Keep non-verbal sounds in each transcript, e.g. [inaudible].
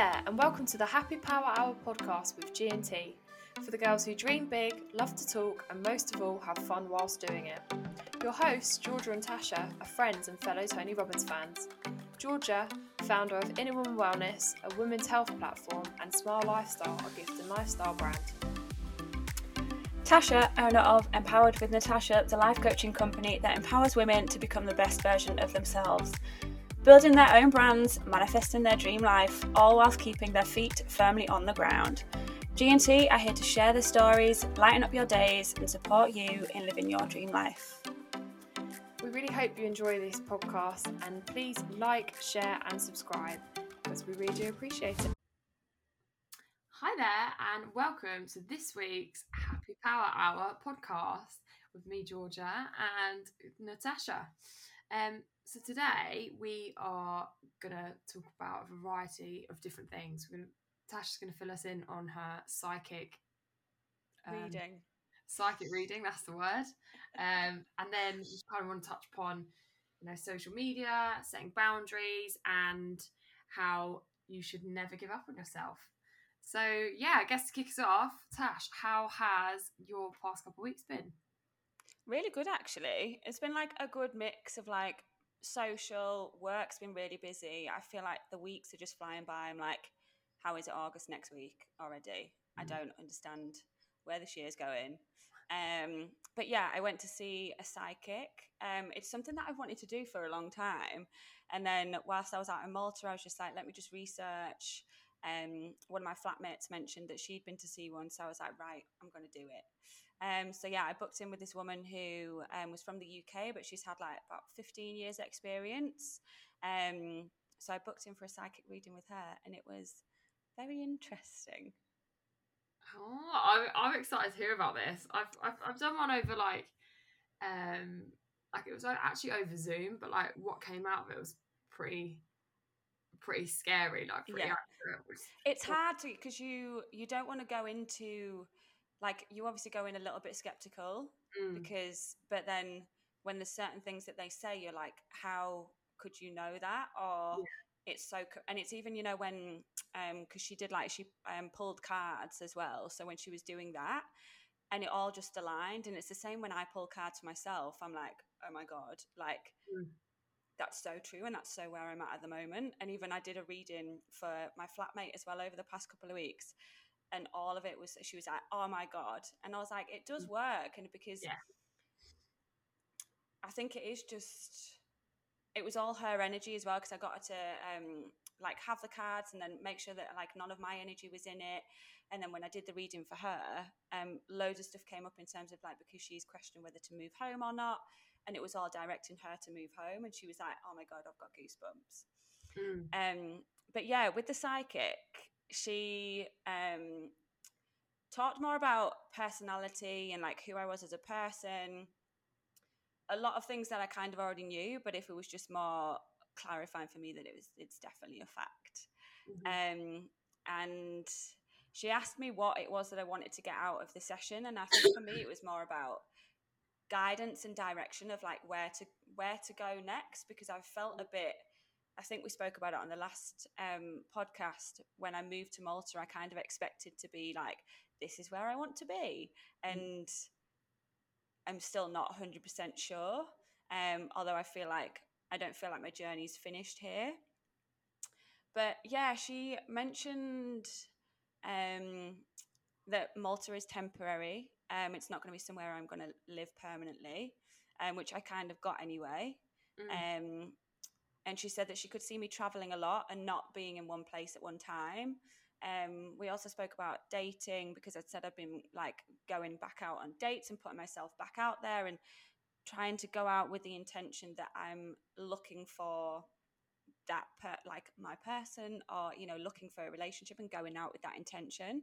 there, and welcome to the Happy Power Hour podcast with G&T for the girls who dream big, love to talk, and most of all, have fun whilst doing it. Your hosts, Georgia and Tasha, are friends and fellow Tony Robbins fans. Georgia, founder of Inner Woman Wellness, a women's health platform, and Smile Lifestyle, a gift and lifestyle brand. Tasha, owner of Empowered with Natasha, the life coaching company that empowers women to become the best version of themselves. Building their own brands, manifesting their dream life, all whilst keeping their feet firmly on the ground. G&T are here to share their stories, lighten up your days, and support you in living your dream life. We really hope you enjoy this podcast and please like, share, and subscribe because we really do appreciate it. Hi there, and welcome to this week's Happy Power Hour podcast with me, Georgia, and Natasha. Um, so today we are gonna talk about a variety of different things. We're gonna, Tasha's gonna fill us in on her psychic um, reading. Psychic reading, that's the word. [laughs] Um, and then we kind of want to touch upon, you know, social media, setting boundaries, and how you should never give up on yourself. So yeah, I guess to kick us off, Tash, how has your past couple of weeks been? Really good, actually. It's been like a good mix of like social work's been really busy. I feel like the weeks are just flying by. I'm like, how is it August next week already? Mm. I don't understand where this year's going. Um, but yeah, I went to see a psychic. Um, it's something that I've wanted to do for a long time. And then whilst I was out in Malta, I was just like, let me just research. Um, one of my flatmates mentioned that she'd been to see one, so I was like, right, I'm going to do it. Um, so yeah, I booked in with this woman who um, was from the UK, but she's had like about 15 years experience. Um, so I booked in for a psychic reading with her, and it was very interesting. Oh, I'm, I'm excited to hear about this. I've, I've, I've done one over like, um, like it was actually over Zoom, but like what came out of it was pretty, pretty scary. Like pretty yeah. accurate. It's hard to because you you don't want to go into like you obviously go in a little bit skeptical mm. because but then when there's certain things that they say you're like how could you know that or yeah. it's so and it's even you know when um because she did like she um pulled cards as well so when she was doing that and it all just aligned and it's the same when i pull cards myself i'm like oh my god like mm. that's so true and that's so where i'm at at the moment and even i did a reading for my flatmate as well over the past couple of weeks and all of it was she was like oh my god and i was like it does mm. work and because yeah. i think it is just it was all her energy as well because i got her to um like have the cards and then make sure that like none of my energy was in it and then when i did the reading for her um loads of stuff came up in terms of like because she's questioning whether to move home or not and it was all directing her to move home and she was like oh my god i've got goosebumps mm. um but yeah with the psychic she um, talked more about personality and like who I was as a person. A lot of things that I kind of already knew, but if it was just more clarifying for me that it was, it's definitely a fact. Mm-hmm. Um, and she asked me what it was that I wanted to get out of the session, and I think for me it was more about guidance and direction of like where to where to go next because I felt a bit I think we spoke about it on the last um, podcast. When I moved to Malta, I kind of expected to be like, this is where I want to be. Mm. And I'm still not 100% sure. Um, although I feel like I don't feel like my journey's finished here. But yeah, she mentioned um, that Malta is temporary. Um, it's not going to be somewhere I'm going to live permanently, um, which I kind of got anyway. Mm. And she said that she could see me traveling a lot and not being in one place at one time. Um, we also spoke about dating because I'd said I'd been like going back out on dates and putting myself back out there and trying to go out with the intention that I'm looking for that per, like my person or you know looking for a relationship and going out with that intention.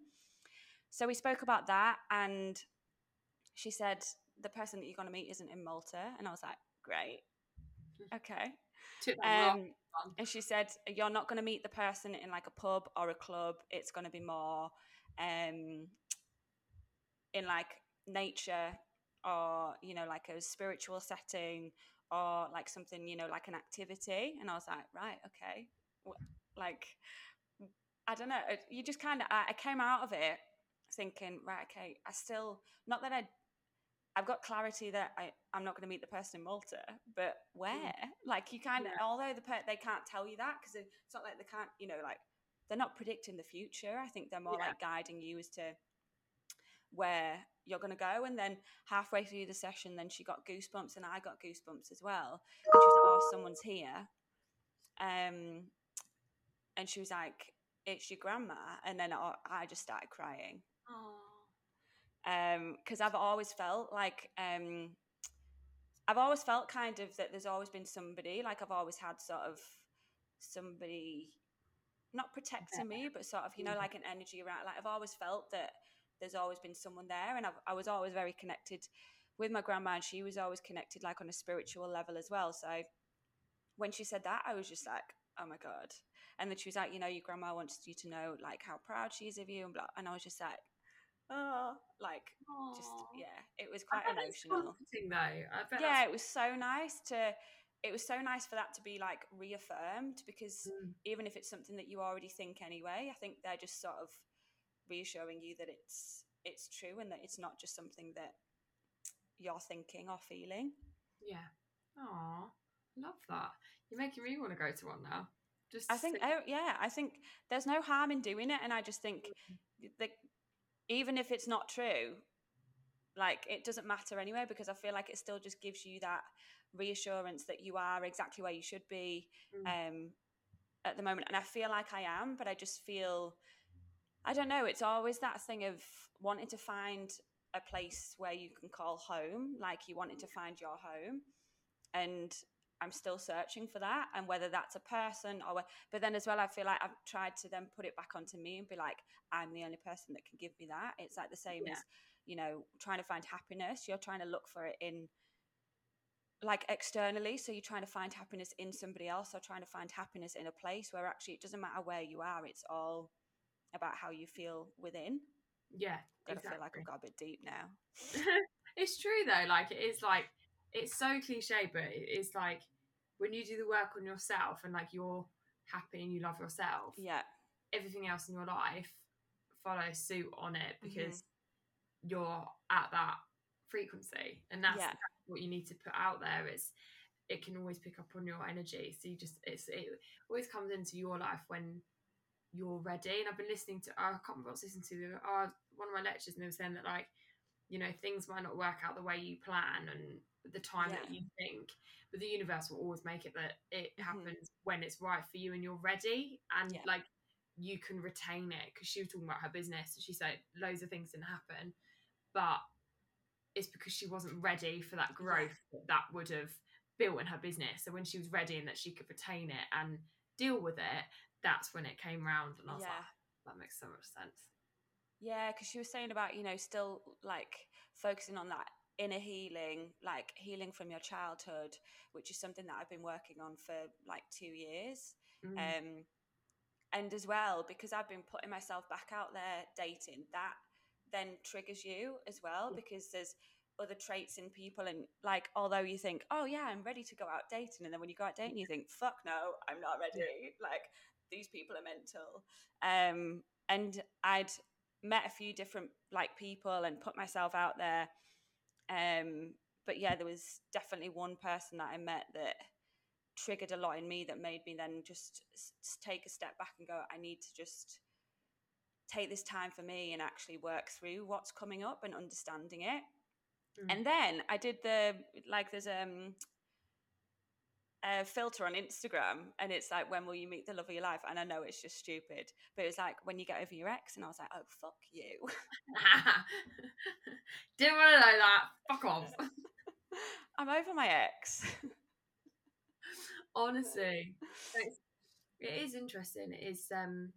So we spoke about that and she said the person that you're going to meet isn't in Malta and I was like great. [laughs] Okay. Um, and she said, You're not going to meet the person in like a pub or a club. It's going to be more um, in like nature or, you know, like a spiritual setting or like something, you know, like an activity. And I was like, Right, okay. Like, I don't know. You just kind of, I, I came out of it thinking, right, okay, I still, not that I, I've got clarity that I, I'm not going to meet the person in Malta, but where? Mm. Like you kind of, yeah. although the per- they can't tell you that because it's not like they can't, you know, like they're not predicting the future. I think they're more yeah. like guiding you as to where you're going to go. And then halfway through the session, then she got goosebumps and I got goosebumps as well. And she was like, oh, someone's here. Um, and she was like, it's your grandma. And then I, I just started crying. Because um, I've always felt like, um, I've always felt kind of that there's always been somebody, like I've always had sort of somebody not protecting me, but sort of, you know, like an energy around. Like I've always felt that there's always been someone there, and I've, I was always very connected with my grandma, and she was always connected, like on a spiritual level as well. So when she said that, I was just like, oh my god. And then she was like, you know, your grandma wants you to know like how proud she is of you, and blah. And I was just like, oh, like Aww. just yeah, it was quite emotional. though. yeah, it was so nice to it was so nice for that to be like reaffirmed because mm. even if it's something that you already think anyway, I think they're just sort of reassuring you that it's it's true and that it's not just something that you're thinking or feeling. Yeah. Oh, love that. You're making me want to go to one now. Just I think oh yeah, I think there's no harm in doing it and I just think mm. that even if it's not true, like it doesn't matter anyway because I feel like it still just gives you that reassurance that you are exactly where you should be mm. um, at the moment. And I feel like I am, but I just feel, I don't know, it's always that thing of wanting to find a place where you can call home, like you wanted to find your home. And I'm still searching for that, and whether that's a person or, but then as well, I feel like I've tried to then put it back onto me and be like, I'm the only person that can give me that. It's like the same yeah. as, you know, trying to find happiness. You're trying to look for it in like externally so you're trying to find happiness in somebody else or trying to find happiness in a place where actually it doesn't matter where you are it's all about how you feel within yeah exactly. i feel like i've got a bit deep now [laughs] it's true though like it is like it's so cliche but it's like when you do the work on yourself and like you're happy and you love yourself yeah everything else in your life follows suit on it mm-hmm. because mm-hmm. you're at that frequency and that's yeah what you need to put out there is it can always pick up on your energy so you just it's it always comes into your life when you're ready and i've been listening to i can't remember what I was listening to uh, one of my lectures and they were saying that like you know things might not work out the way you plan and the time yeah. that you think but the universe will always make it that it mm-hmm. happens when it's right for you and you're ready and yeah. like you can retain it because she was talking about her business and she said loads of things didn't happen but it's because she wasn't ready for that growth yeah. that, would have built in her business. So when she was ready and that she could retain it and deal with it, that's when it came round. And I was like, that makes so much sense. Yeah, because she was saying about, you know, still like focusing on that inner healing, like healing from your childhood, which is something that I've been working on for like two years. Mm. Um, and as well, because I've been putting myself back out there dating, that then triggers you as well because there's other traits in people and like although you think oh yeah i'm ready to go out dating and then when you go out dating you think fuck no i'm not ready. Like these people are mental. Um and i'd met a few different like people and put myself out there um but yeah there was definitely one person that i met that triggered a lot in me that made me then just take a step back and go i need to just take this time for me and actually work through what's coming up and understanding it. Mm. And then I did the like there's um a filter on Instagram and it's like when will you meet the love of your life? And I know it's just stupid, but it was like when you get over your ex and I was like, Oh fuck you. [laughs] Didn't want to know that. Fuck off. [laughs] I'm over my ex. [laughs] Honestly. It is interesting. It is um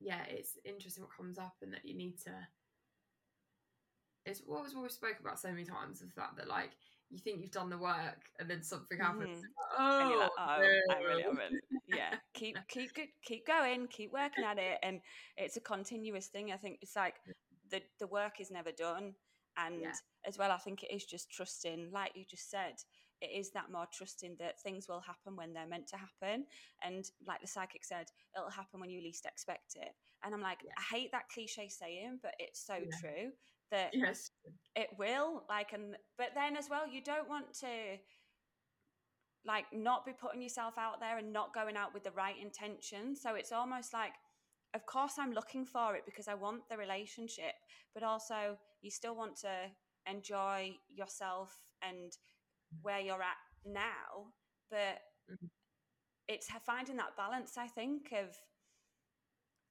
yeah, it's interesting what comes up and that you need to. It's what was what we spoke about so many times of that that like you think you've done the work and then something happens. Mm. oh, and you're like, oh, no. I really haven't. Yeah, keep [laughs] keep keep going, keep working at it, and it's a continuous thing. I think it's like the the work is never done, and yeah. as well, I think it is just trusting, like you just said, it is that more trusting that things will happen when they're meant to happen. And like the psychic said, it'll happen when you least expect it. And I'm like, Yeah. I hate that cliche saying, but it's so Yeah. true that Yes. it will. Like, and but then as well, you don't want to like not be putting yourself out there and not going out with the right intention. So it's almost like, of course, I'm looking for it because I want the relationship, but also you still want to enjoy yourself and where you're at now. But Mhm. it's finding that balance, I think, of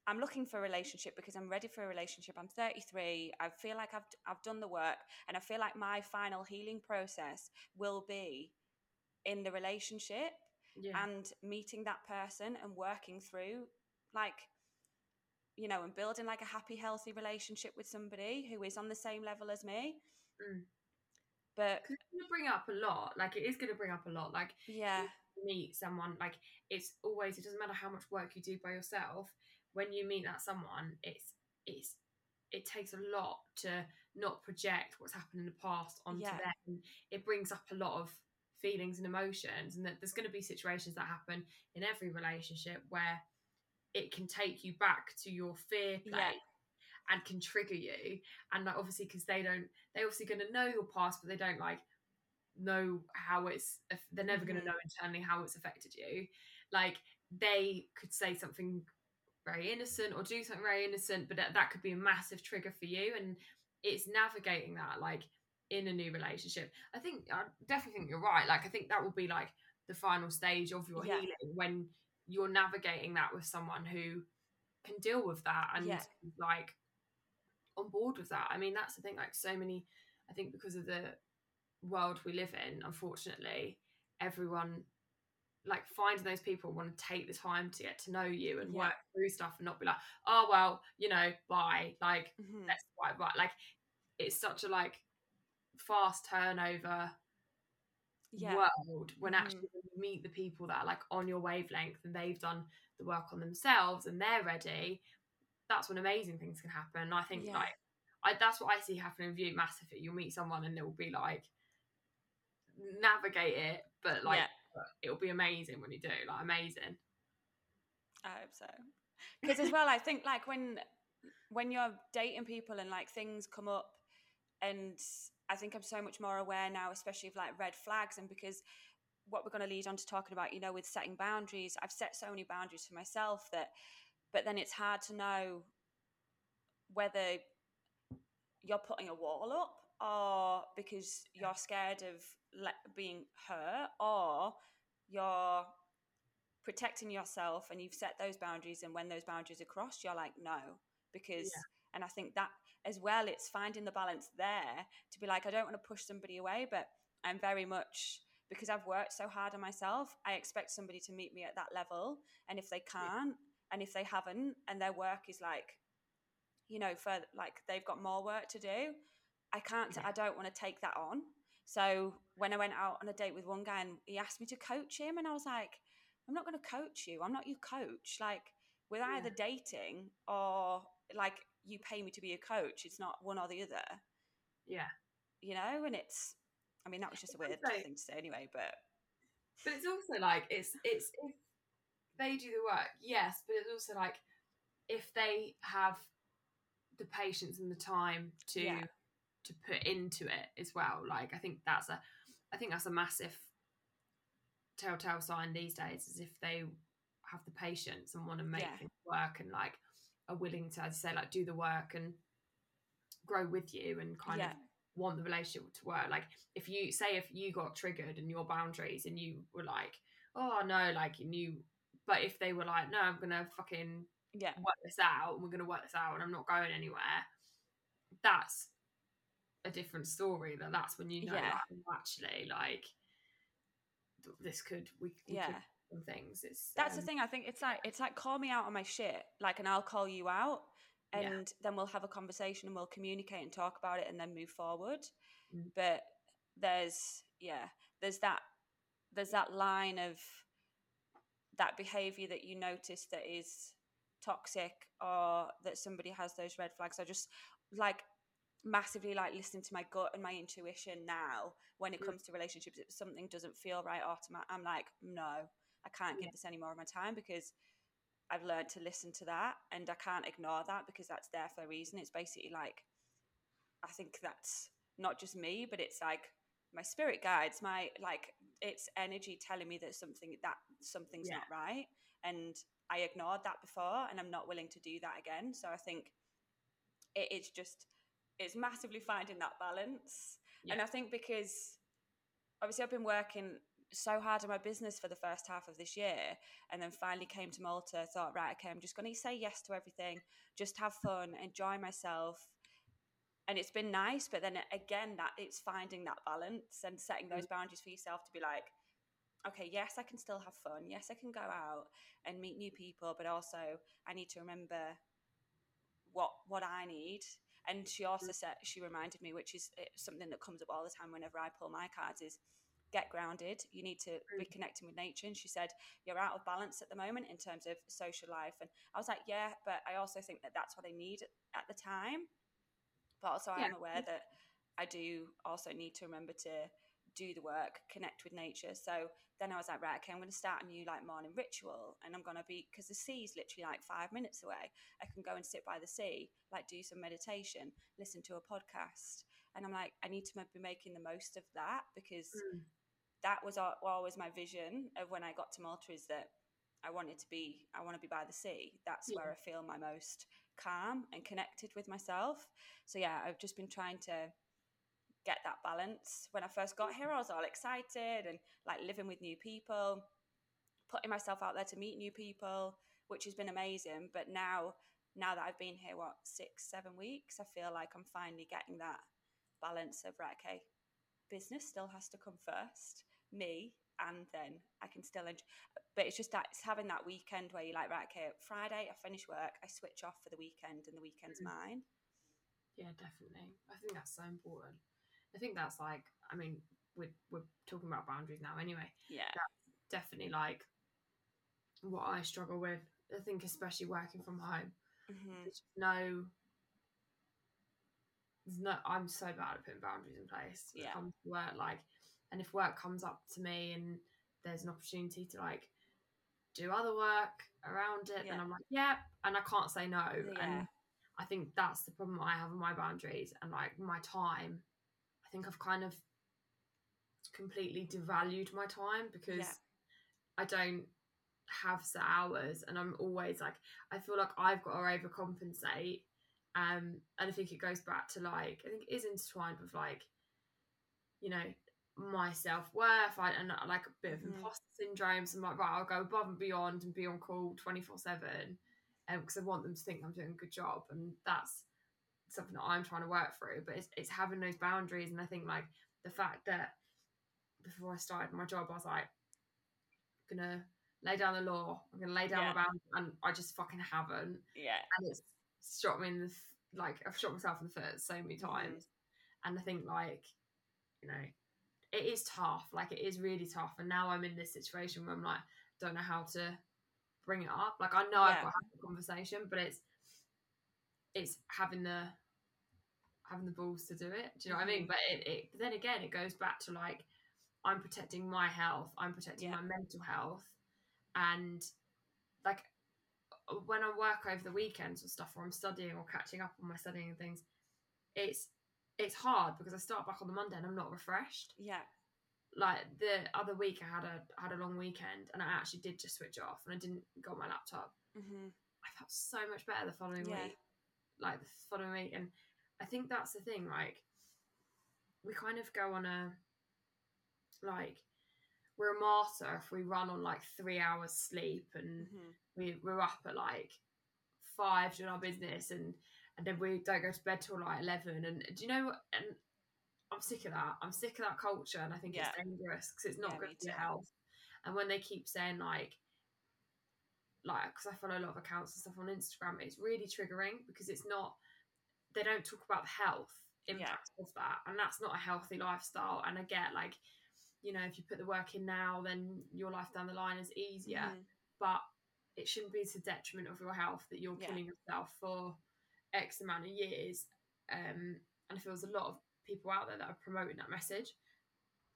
I'm looking for a relationship because I'm ready for a relationship. I'm 33. I feel like I've I've done the work, and I feel like my final healing process will be in the relationship Yeah. and meeting that person and working through like you know and building like a happy healthy relationship with somebody who is on the same level as me Mm. but it's gonna bring up a lot. Like it is gonna bring up a lot. Like yeah meet someone like it's always it doesn't matter how much work you do by yourself when you meet that someone it's it's it takes a lot to not project what's happened in the past onto Yeah. them it brings up a lot of feelings and emotions and that there's going to be situations that happen in every relationship where it can take you back to your fear place Yeah. and can trigger you and like obviously because they don't they're obviously going to know your past but they don't like know how it's they're never going Mhm. to know internally how it's affected you like they could say something very innocent or do something very innocent but that, that could be a massive trigger for you and it's navigating that like in a new relationship i think i definitely think you're right like i think that will be like the final stage of your Yeah. healing when you're navigating that with someone who can deal with that and Yeah. like on board with that i mean that's the thing like so many i think because of the world we live in unfortunately everyone like finding those people who want to take the time to get to know you and Yeah. work through stuff and not be like oh well you know bye like Mhm. that's quite right like it's such a like fast turnover yeah world when Mhm. actually when you meet the people that are like on your wavelength and they've done the work on themselves and they're ready that's when amazing things can happen and i think Yeah. like I, that's what i see happening with you massively you'll meet someone and they'll be like navigate it but like Yeah. It'll be amazing when you do like amazing I hope so. Because as well, I think like when when you're dating people and like things come up, and I think I'm so much more aware now, especially of like red flags, and because what we're going to lead on to talking about, you know, with setting boundaries, I've set so many boundaries for myself that, but then it's hard to know whether you're putting a wall up or because you're scared of being hurt or you're protecting yourself and you've set those boundaries and when those boundaries are crossed you're like no because Yeah. and i think that as well it's finding the balance there to be like i don't want to push somebody away but i'm very much because i've worked so hard on myself i expect somebody to meet me at that level and if they can't and if they haven't and their work is like you know for like they've got more work to do i can't Yeah. i don't want to take that on so when i went out on a date with one guy and he asked me to coach him and i was like i'm not going to coach you i'm not your coach like we're Yeah. either dating or like you pay me to be a coach it's not one or the other yeah you know and it's i mean that was just a weird also- thing to say anyway but but it's also like it's it's if they do the work yes but it's also like if they have the patience and the time to Yeah. To put into it as well like i think that's a i think that's a massive telltale sign these days is if they have the patience and want to make Yeah. things work and like are willing to as I say like do the work and grow with you and kind yeah of want the relationship to work. Like if you say if you got triggered and your boundaries and you were like, oh no, like and you but if they were like, no, I'm gonna fucking yeah work this out and we're gonna work this out and I'm not going anywhere, that's a different story. That that's when you know Yeah. like, oh, actually like this could we, we yeah could things. It's That's the um, thing. I think it's like it's like call me out on my shit, like, and I'll call you out, and Yeah. then we'll have a conversation and we'll communicate and talk about it, and then move forward. Mm. But there's yeah, there's that there's that line of that behavior that you notice that is toxic or that somebody has those red flags. I just like massively like listening to my gut and my intuition now when it Mm. comes to relationships if something doesn't feel right automatic i'm like no i can't give Yeah. this any more of my time because i've learned to listen to that and i can't ignore that because that's there for a reason it's basically like i think that's not just me but it's like my spirit guides my like it's energy telling me that something that something's Yeah. not right and i ignored that before and i'm not willing to do that again so i think it, it's just it's massively finding that balance. And i think because obviously i've been working so hard on my business for the first half of this year and then finally came to malta thought right okay i'm just going to say yes to everything just have fun enjoy myself. And it's been nice but then again that it's finding that balance and setting those mm. boundaries for yourself to be like okay yes i can still have fun. Yes i can go out and meet new people but also i need to remember what what i need and she also said she reminded me which is uh, something that comes up all the time whenever i pull my cards is get grounded. You need to be connecting with nature. And she said you're out of balance at the moment in terms of social life. And i was like yeah but i also think that that's what i need at the time. But also Yeah. i'm aware that i do also need to remember to do the work connect with nature. So then i was like right okay i'm going to start a new like morning ritual and i'm going to be because the sea is literally like five minutes away i can go and sit by the sea like do some meditation listen to a podcast and i'm like i need to be making the most of that because Mm. that was al- always my vision of when I got to Malta is that I wanted to be I want to be by the sea. That's Yeah. where I feel my most calm and connected with myself. So yeah, I've just been trying to get that balance. When I first got here, I was all excited and like living with new people, putting myself out there to meet new people, which has been amazing. But now, now that I've been here, what six, seven weeks, I feel like I'm finally getting that balance of right, okay, business still has to come first, me, and then I can still enjoy. But it's just that it's having that weekend where you're like, right, okay, Friday I finish work, I switch off for the weekend, and the weekend's Mhm. mine. Yeah, definitely. I think that's so important. I think that's like, I mean, we're, we're talking about boundaries now anyway. Yeah, Definitely like what I struggle with. I think, especially working from home, hmm there's no, there's no, I'm so bad at putting boundaries in place Yeah. it comes to work. Like, and if work comes up to me and there's an opportunity to like do other work around it, then I'm like, yeah, and I can't say no. Yeah. And I think that's the problem I have with my boundaries and like my time. I think I've kind of completely devalued my time because Yeah. I don't have set hours and I'm always like I feel like I've got to overcompensate. Um and I think it goes back to like I think it is intertwined with like, you know, my self worth and like a bit of Mhm. imposter syndrome. So I'm like, right, I'll go above and beyond and be on call 24 7 because I want them to think I'm doing a good job. And that's something that I'm trying to work through. But it's, it's having those boundaries. And I think like the fact that before I started my job, I was like, I'm to lay down the law, I'm to lay down Yeah. my boundaries. And I just fucking haven't. yeah, And it's shot me in the, like, I've shot myself in the foot so many times. And I think like, you know, it is tough. Like it is really tough. And now I'm in this situation where I'm like, don't know how to bring it up. Like I know I've Yeah. got to have the conversation, but it's it's having the having the balls to do it. Do you know what I mean? Mhm. But it, it but then again it goes back to like I'm protecting my health, I'm protecting Yeah. my mental health and like when I work over the weekends or stuff or I'm studying or catching up on my studying and things, it's it's hard because I start back on the Monday and I'm not refreshed. yeah, Like the other week, I had a had a long weekend and I actually did just switch off and I didn't go on my laptop. hmm I felt so much better the following Yeah. week, like the following week, and I think that's the thing. Like we kind of go on a like we're a martyr if we run on like three hours sleep and hmm we, we're up at like five doing our business and and then we don't go to bed till like 11 and do you know and i'm sick of that i'm sick of that culture and i think Yeah. it's dangerous because it's not Yeah, good for your health and when they keep saying like like because i follow a lot of accounts and stuff on instagram it's really triggering because it's not they don't talk about the health impact of that and that's not a healthy lifestyle and i get like you know if you put the work in now then your life down the line is easier Mhm. but it shouldn't be to detriment of your health that you're Yeah. killing yourself for X amount of years. Um, and I feel there's a lot of people out there that are promoting that message.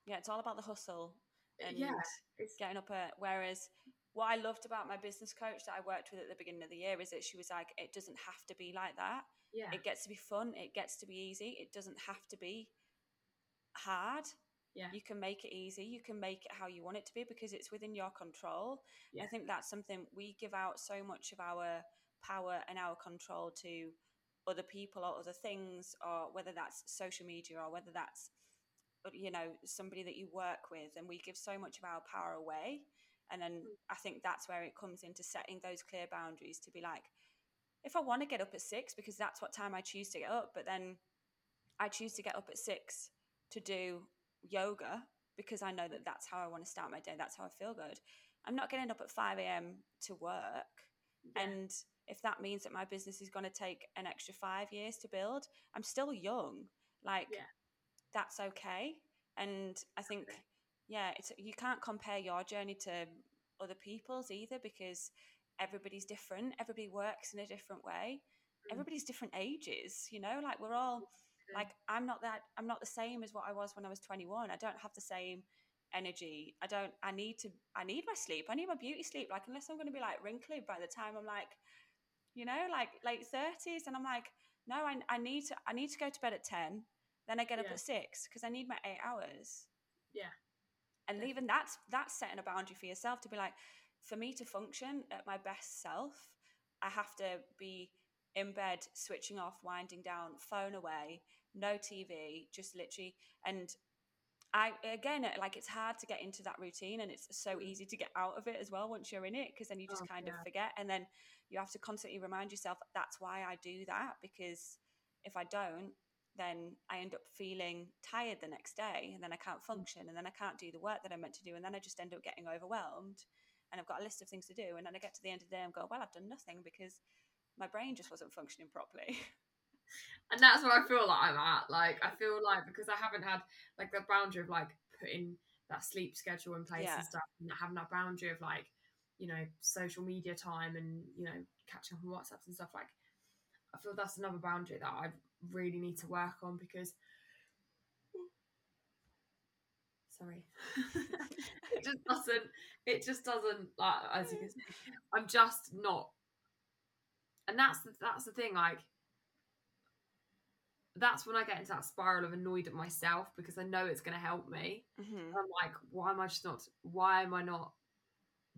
Yeah, it's all about the hustle and yeah, it's getting up at whereas what I loved about my business coach that I worked with at the beginning of the year is that she was like, it doesn't have to be like that. Yeah, It gets to be fun, it gets to be easy, it doesn't have to be hard. Yeah. You can make it easy, you can make it how you want it to be because it's within your control. Yeah. I think that's something we give out so much of our power and our control to other people or other things or whether that's social media or whether that's uh, you know somebody that you work with and we give so much of our power away and then i think that's where it comes into setting those clear boundaries to be like if i want to get up at six because that's what time i choose to get up but then i choose to get up at six to do yoga because i know that that's how i want to start my day that's how i feel good. I'm not getting up at 5 a.m to work. Yeah, and if that means that my business is going to take an extra five years to build i'm still young. Like Yeah. that's okay. And i think yeah it's you can't compare your journey to other people's either because everybody's different everybody works in a different way Mm. everybody's different ages you know like we're all like i'm not that i'm not the same as what i was when i was 21 i don't have the same energy. I don't i need to i need my sleep. I need my beauty sleep. Like unless i'm going to be like wrinkly by the time i'm like you know like late 30s and i'm like no i, I need to i need to go to bed at 10 then i get up Yeah. at 6 because i need my 8 hours. Yeah. and even that's that's setting a boundary for yourself to be like for me to function at my best self i have to be in bed switching off winding down phone away no tv just literally and i again like it's hard to get into that routine and it's so easy to get out of it as well once you're in it because then you just Oh, kind of forget and then you have to constantly remind yourself that's why i do that because if i don't then I end up feeling tired the next day and then I can't mm. function and then I can't do the work that I'm meant to do and then I just end up getting overwhelmed and I've got a list of things to do and then I get to the end of the day and go, well, I've done nothing because my brain just wasn't functioning properly. [laughs] and that's where I feel like I'm at. Like I feel like because I haven't had like the boundary of like putting that sleep schedule in place Yeah. and stuff, and having that boundary of like you know social media time and you know catching up on WhatsApps and stuff. Like I feel that's another boundary that I really need to work on because. Sorry, [laughs] it just doesn't. It just doesn't like as you can see. I'm just not, and that's the, that's the thing. Like that's when I get into that spiral of annoyed at myself because I know it's going to help me. Mm-hmm. I'm like, why am I just not? Why am I not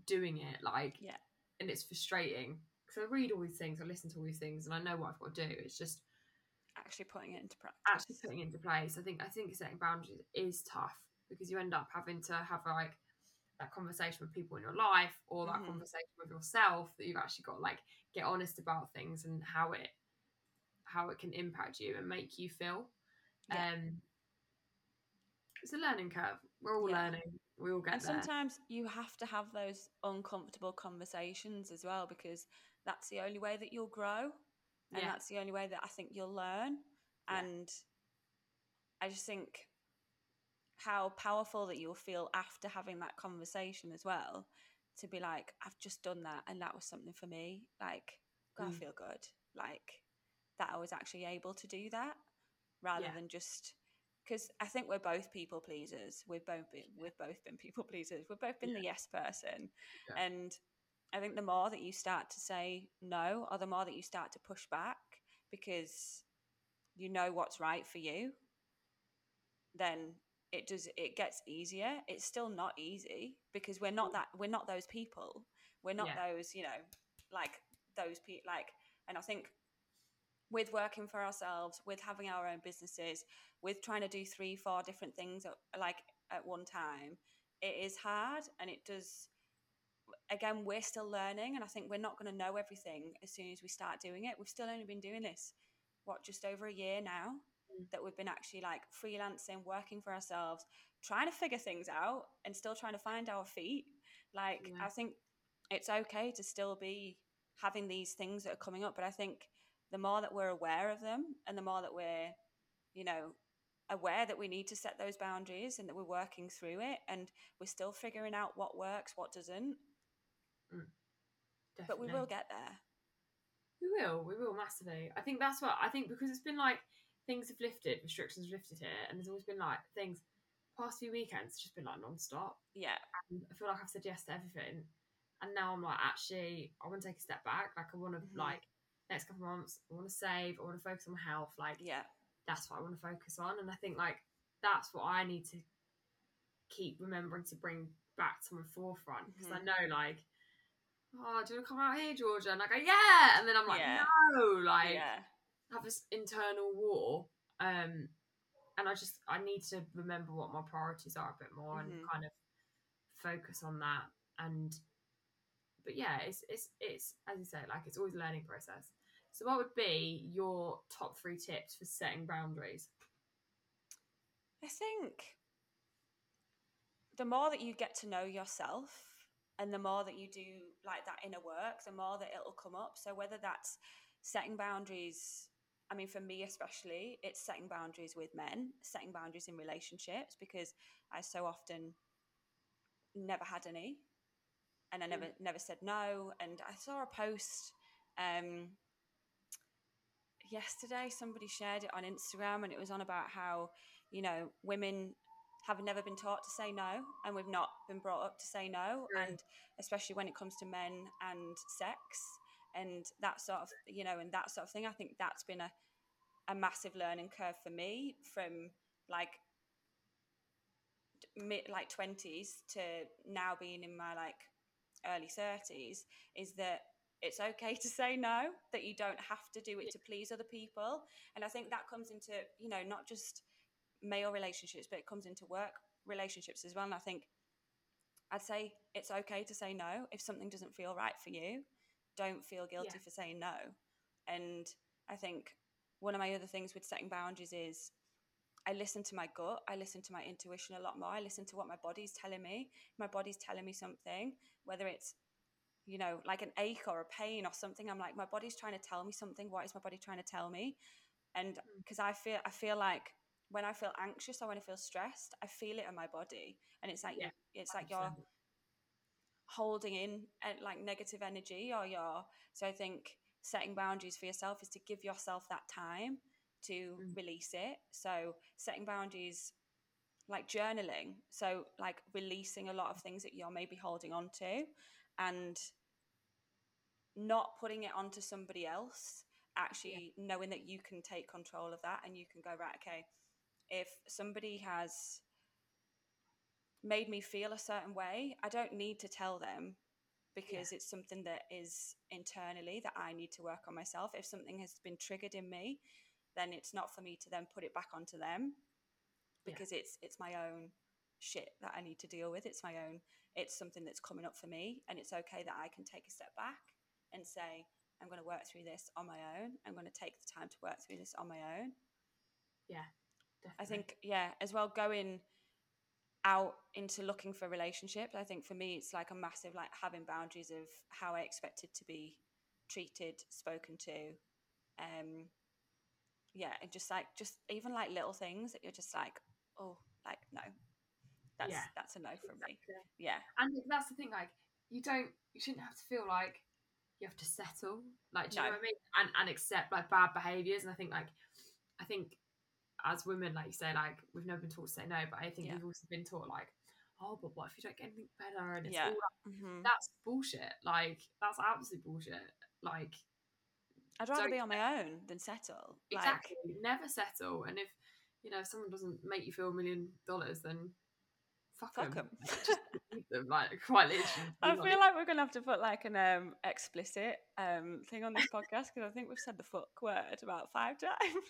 doing it? Like, Yeah. and it's frustrating because I read all these things, I listen to all these things, and I know what I've got to do. It's just Actually putting it into practice. actually putting it into place. I think I think setting boundaries is tough because you end up having to have like that conversation with people in your life or that Mhm. conversation with yourself that you've actually got to like get honest about things and how it how it can impact you and make you feel. Yeah. Um it's a learning curve. We're all Yeah. learning. We all get and there. sometimes you have to have those uncomfortable conversations as well because that's the only way that you'll grow and Yeah. that's the only way that I think you'll learn and I just think how powerful that you'll feel after having that conversation as well to be like I've just done that and that was something for me like Mm. feel good like that I was actually able to do that rather Yeah. than just because I think we're both people pleasers. We've both been we've both been people pleasers. We've both been the yes person, Yeah. and I think the more that you start to say no, or the more that you start to push back because you know what's right for you, then it does it gets easier. It's still not easy because we're not that we're not those people. We're not Yeah. those you know like those people like, and I think with working for ourselves, with having our own businesses, with trying to do three, four different things at, like at one time, it is hard and it does. Again, we're still learning, and I think we're not going to know everything as soon as we start doing it. We've still only been doing this, what, just over a year now. That we've been actually like freelancing, working for ourselves, trying to figure things out and still trying to find our feet. Like, Yeah. I think it's okay to still be having these things that are coming up, but I think the more that we're aware of them and the more that we're, you know, aware that we need to set those boundaries and that we're working through it and we're still figuring out what works, what doesn't, mm. but we will get there. We will, we will massively. I think that's what I think because it's been like things have lifted, restrictions have lifted here, and there's always been like things. Past few weekends, it's just been like non-stop. Yeah. And I feel like I've said yes to everything, and now I'm like, actually, I want to take a step back. Like, I want to Mhm. like next couple of months, I want to save. I want to focus on my health. Like, Yeah. that's what I want to focus on. And I think like that's what I need to keep remembering to bring back to my forefront because I Mhm. know like, oh, do you want to come out here, Georgia? And I go, yeah, and then I'm like, Yeah. no, like yeah. Have this internal war. Um, and I just I need to remember what my priorities are a bit more Mhm. and kind of focus on that. And but yeah, it's it's it's as you say, like it's always a learning process. So what would be your top three tips for setting boundaries? I think the more that you get to know yourself and the more that you do like that inner work, the more that it'll come up. So whether that's setting boundaries, I mean, for me especially, it's setting boundaries with men, setting boundaries in relationships because I so often never had any and I never never said no. And I saw a post um yesterday somebody shared it on Instagram and it was on about how you know women have never been taught to say no and we've not been brought up to say no True. and especially when it comes to men and sex and that sort of you know and that sort of thing I think that's been a a massive learning curve for me from like mid like 20s to now being in my like early 30s is that it's okay to say no that you don't have to do it to please other people. And i think that comes into you know not just male relationships but it comes into work relationships as well. And i think i'd say it's okay to say no if something doesn't feel right for you don't feel guilty Yeah. for saying no and i think one of my other things with setting boundaries is I listen to my gut. I listen to my intuition a lot more. I listen to what my body's telling me. My body's telling me something, whether it's, you know, like an ache or a pain or something, I'm like, my body's trying to tell me something. What is my body trying to tell me? And hmm. because I feel, I feel like when I feel anxious or when I feel stressed, I feel it in my body, and it's like Yeah, it's like you're 100%. Holding in uh, like negative energy or you're so i think setting boundaries for yourself is to give yourself that time to Mm. release it so setting boundaries like journaling so like releasing a lot of things that you're maybe holding on to and not putting it onto somebody else actually knowing that you can take control of that and you can go right okay if somebody has made me feel a certain way i don't need to tell them because it's something that is internally that i need to work on myself if something has been triggered in me then it's not for me to then put it back onto them Yeah. because it's it's my own shit that i need to deal with it's my own it's something that's coming up for me and it's okay that i can take a step back and say i'm going to work through this on my own i'm going to take the time to work through this on my own Yeah. Definitely. I think, yeah, as well going out into looking for relationships. I think for me, it's like a massive, like having boundaries of how I expected to be treated, spoken to. Um, yeah, and just like, just even like little things that you're just like, oh, like, no, that's, Yeah. that's a no from me. Yeah. And that's the thing, like you don't, you shouldn't have to feel like you have to settle, like do you know what I mean, and and accept like bad behaviors. And I think like, I think as women, like you say, like we've never been taught to say no, but I think Yeah. we've also been taught like, oh, but what if you don't get anything better? And it's Yeah. all like, hmm that's bullshit. Like that's absolute bullshit. Like I'd rather be on my own than settle. Like, exactly, never settle. And if you know if someone doesn't make you feel a million dollars, then fuck, Fuck them. 'em. Them, like [laughs] quite literally. I feel like we're gonna have to put like an um explicit um thing on this [laughs] podcast because I think we've said the fuck word about five [laughs] times.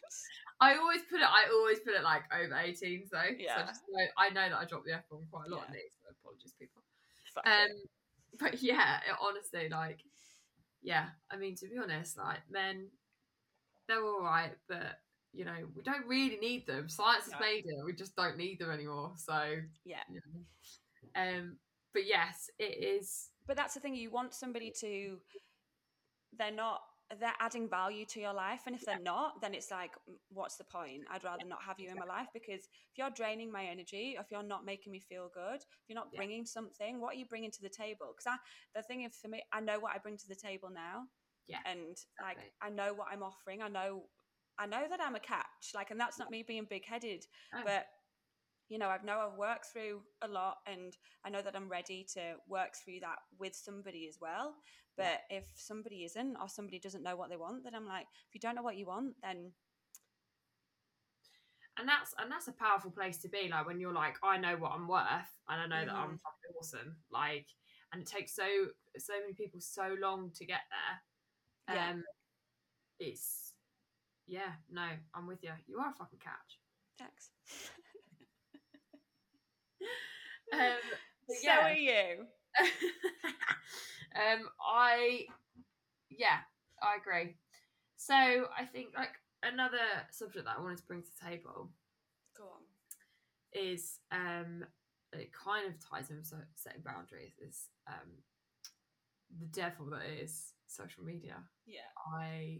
I always put it. I always put it like over 18s though. So Yeah. I just know, I know that I drop the f bomb quite a lot in Yeah. these. So apologies, people. Fuck Um, it. but yeah, it, honestly, like, yeah. I mean, to be honest, like men, they're all right, but you know, we don't really need them. Science has No. made it. We just don't need them anymore. So Yeah. you know. Um, but yes, it is. But that's the thing. You want somebody to. They're not. They're adding value to your life, and if they're not, then it's like, "Mm, what's the point? I'd rather not have you in my life because if you're draining my energy, if you're not making me feel good, if you're not Yeah. bringing something, what are you bringing to the table? Because I, the thing is for me, I know what I bring to the table now. Yeah, and like. I know what I'm offering. I know, I know that I'm a catch. Like, and that's not me being big headed, Oh. but you know, I've know I've worked through a lot, and I know that I'm ready to work through that with somebody as well. But if somebody isn't, or somebody doesn't know what they want, then I'm like, if you don't know what you want, then and that's and that's a powerful place to be like when you're like i know what i'm worth and i know that i'm Mhm. fucking awesome like and it takes so so many people so long to get there Yeah. um it's yeah no i'm with you you are a fucking catch thanks. [laughs] um but so yeah are you. [laughs] um i yeah i agree so i think like another subject that i wanted to bring to the table Go on. is um it kind of ties in with setting boundaries is um the devil that is social media Yeah. i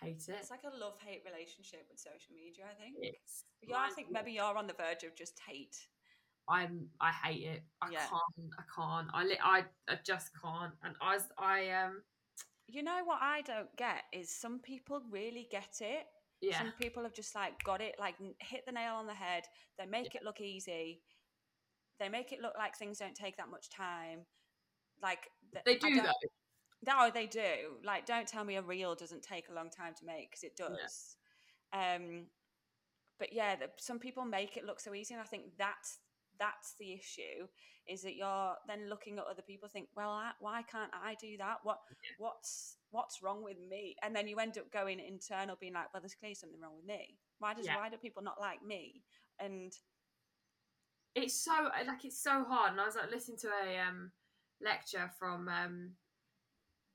hate it It's like a love hate relationship with social media, I think. it's Yeah, I think maybe you're on the verge of just hate. i'm i hate it i Yeah. can't i can't i li- I, I just can't and I I um You know what I don't get is some people really get it. yeah Some people have just like got it, like hit the nail on the head. They make it look easy. They make it look like things don't take that much time. Like th- they do though No, they do. Like, don't tell me a reel doesn't take a long time to make because it does. Um, but yeah, the, some people make it look so easy, and I think that's that's the issue. Is that you're then looking at other people, think, well, I, why can't I do that? What what's what's wrong with me? And then you end up going internal, being like, well, there's clearly something wrong with me. Why does Yeah. why do people not like me? And it's so like it's so hard and i was like listening to a um lecture from um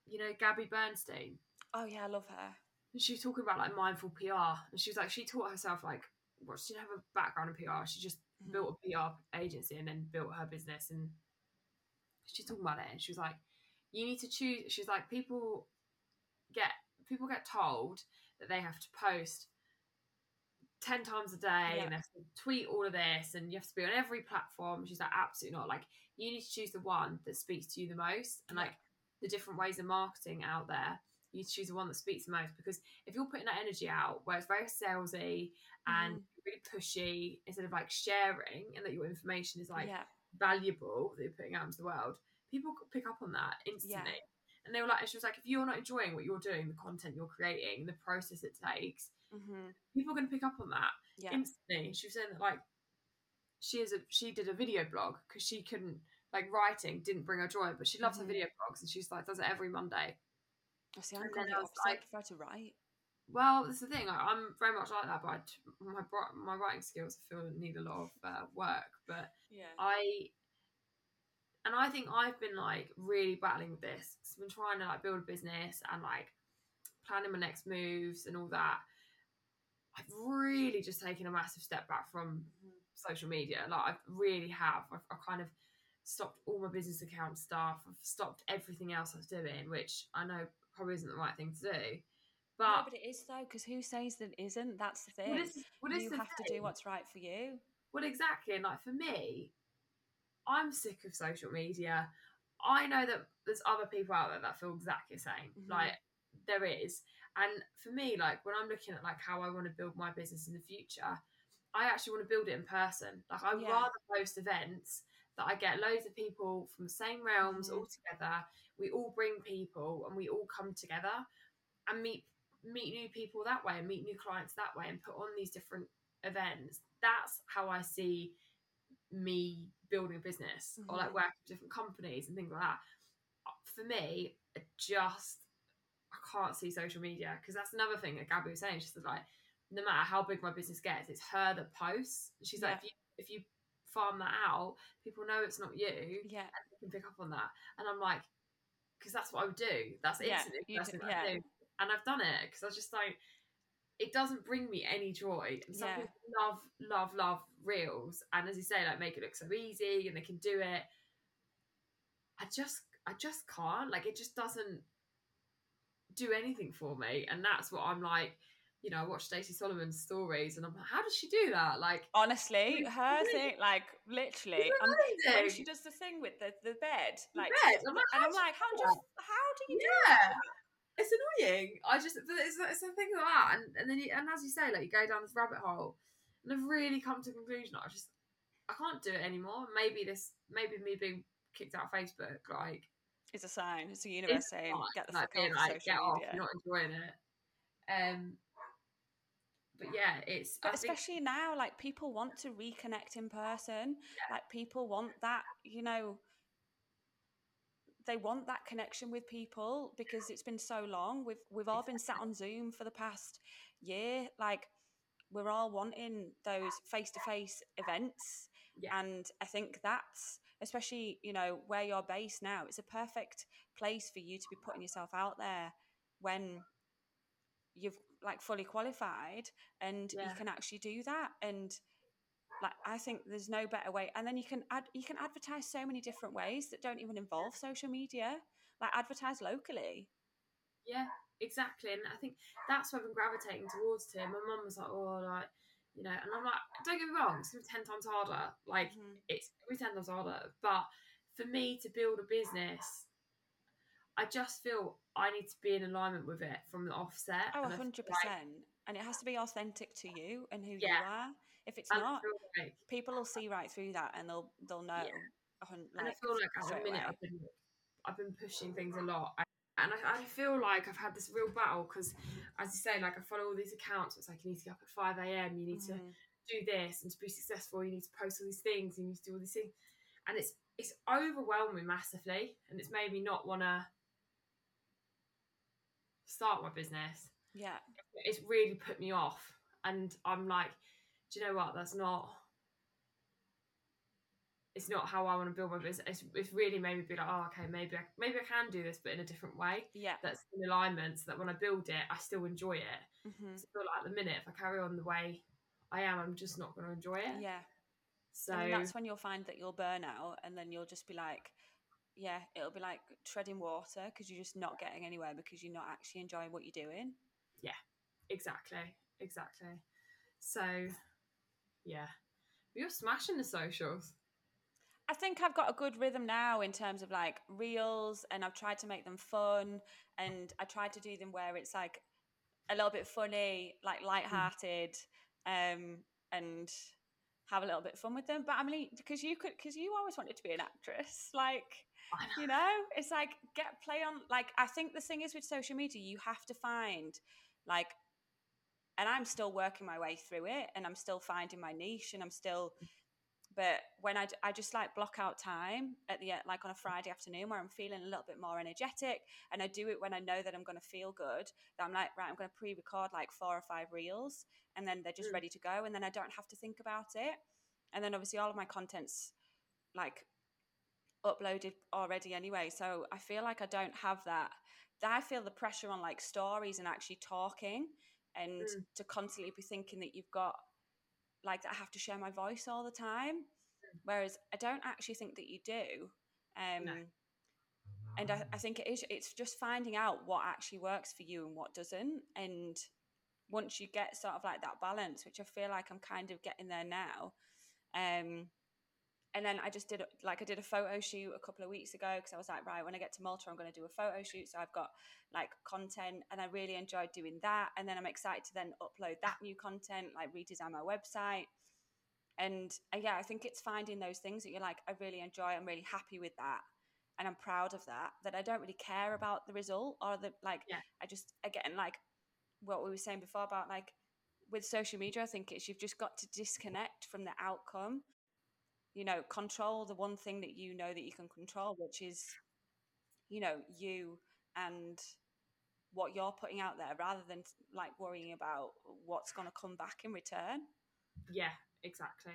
you know gabby bernstein oh yeah, I love her. and she was talking about like mindful PR, and she was like, she taught herself like, what she didn't have a background in PR. She just Mhm. built a PR agency and then built her business. And she's talking about it, and she was like, you need to choose. She's like, people get people get told that they have to post ten times a day Yeah. and they have to tweet all of this, and you have to be on every platform. She's like, absolutely not. Like, you need to choose the one that speaks to you the most, and Yeah. like the different ways of marketing out there. You choose the one that speaks the most because if you're putting that energy out where it's very salesy and Mhm. really pushy instead of like sharing and that your information is like yeah, valuable that you're putting out into the world, people could pick up on that instantly. And they were like, and she was like, if you're not enjoying what you're doing, the content you're creating, the process it takes, hmm people are going to pick up on that yeah, instantly. And she was saying that like she is a she did a video blog because she couldn't like writing didn't bring her joy, but she loves her Mhm. video blogs and she's like does it every Monday. I see. I'm and going then the I was like- prefer to write. Well, that's the thing. I, I'm very much like that, but I my my writing skills I feel need a lot of uh, work. But Yeah. I and I think I've been like really battling with this. I've been trying to like build a business and like planning my next moves and all that. I've really just taken a massive step back from Mhm. social media. Like I really have. I've, I've kind of stopped all my business account stuff. I've stopped everything else I was doing, which I know probably isn't the right thing to do. no, But but it is though, because who says that it isn't? That's the thing. what is what is you have to do what's right for you. Well, exactly. And like for me, I'm sick of social media. I know that there's other people out there that feel exactly the same. Mhm. Like there is. And for me, like when I'm looking at like how I want to build my business in the future, I actually want to build it in person. Like I'd Yeah. rather host events that I get loads of people from the same realms Mhm. all together. We all bring people and we all come together and meet meet new people that way and meet new clients that way and put on these different events. That's how I see me building a business or like Mhm. working with different companies and things like that. For me, I just I can't see social media because that's another thing that Gabby was saying. She said like, no matter how big my business gets, it's her that posts. She's like, if you if you farm that out, people know it's not you Yeah. and they can pick up on that. And I'm like, because that's what I would do. That's Yeah, instantly you do- thing that I do. And I've done it because I just don't. It doesn't bring me any joy. And some Yeah. people love, love, love reels, and as you say, like make it look so easy, and they can do it. I just, I just can't. Like it just doesn't do anything for me, and that's what I'm like. You know, I watch Stacey Solomon's stories, and I'm like, how does she do that? Like, Honestly, It's her thing, like literally, it's um, when she does the thing with the, the bed, The like, bed. I'm like, and I'm like, how do just how do you do yeah. that? it's annoying. I just, but it's, it's a thing like that, and, and then you, and as you say, like you go down this rabbit hole, and I've really come to the conclusion I just I can't do it anymore. Maybe this, maybe me being kicked out of Facebook, like it's a sign. It's a universe saying, "Get the like, fuck off like, social get off. media." You're not enjoying it. Um, but yeah, it's But I think- especially now, like people want to reconnect in person. Like people want that, you know, they want that connection with people because it's been so long. We've we've all been sat on Zoom for the past year. Like we're all wanting those face to face events. Yeah. And I think that's especially, you know, where you're based now, it's a perfect place for you to be putting yourself out there when you've like fully qualified and you can actually do that and like I think there's no better way and then you can add you can advertise so many different ways that don't even involve social media like advertise locally Yeah, exactly. And I think that's why I've been gravitating towards Tim. My mum was like, oh, like, you know, and I'm like, don't get me wrong, it's gonna be 10 times harder. Like, Mhm. it's gonna be 10 times harder. But for me to build a business, I just feel I need to be in alignment with it from the offset. oh and 100% like- and it has to be authentic to you and who you are if it's and I not like, people will see right through that and they'll they'll know Yeah. a hun- and I feel like at the minute I've been, I've been pushing things a lot. And I, I feel like I've had this real battle because, as you say, like I follow all these accounts. It's like you need to get up at 5 a.m., you need to Mhm. do this and to be successful you need to post all these things you need to do all these things and it's it's overwhelmed me massively and it's made me not want to start my business yeah. it's really put me off. And i'm like do you know what? That's not it's not how i want to build my business. It's, it's really made me be like oh okay maybe I, maybe i can do this but in a different way yeah. that's in alignment so that when i build it i still enjoy it. Mhm. so I feel like at the minute if i carry on the way i am i'm just not going to enjoy it. Yeah. So and that's when you'll find that you'll burn out and then you'll just be like yeah it'll be like treading water because you're just not getting anywhere because you're not actually enjoying what you're doing. Yeah, exactly exactly. So yeah. You're smashing the socials. I think i've got a good rhythm now in terms of like reels and i've tried to make them fun and i tried to do them where it's like a little bit funny like light-hearted um and have a little bit of fun with them. But i mean because you could because you always wanted to be an actress like you know? It's like get play on like i think the thing is with social media you have to find like and i'm still working my way through it and i'm still finding my niche and i'm still but when I, I just like block out time at the like on a friday afternoon where i'm feeling a little bit more energetic and i do it when i know that i'm going to feel good that i'm like right i'm going to pre-record like four or five reels and then they're just Mm. ready to go and then i don't have to think about it. And then obviously all of my content's like uploaded already anyway so i feel like i don't have that i feel the pressure on like stories and actually talking and Mm. to constantly be thinking that you've got like that i have to share my voice all the time whereas i don't actually think that you do um No. and I, I think it is it's just finding out what actually works for you and what doesn't and once you get sort of like that balance which i feel like i'm kind of getting there now um and then I just did like I did a photo shoot a couple of weeks ago because I was like, right, when I get to Malta, I'm going to do a photo shoot. So I've got like content, and I really enjoyed doing that. And then I'm excited to then upload that new content, like redesign my website. And uh, yeah, I think it's finding those things that you're like, I really enjoy. I'm really happy with that, and I'm proud of that. That I don't really care about the result or the like. Yeah. I just again like what we were saying before about like with social media. I think it's you've just got to disconnect from the outcome you know control the one thing that you know that you can control which is you know you and what you're putting out there rather than like worrying about what's going to come back in return. Yeah exactly.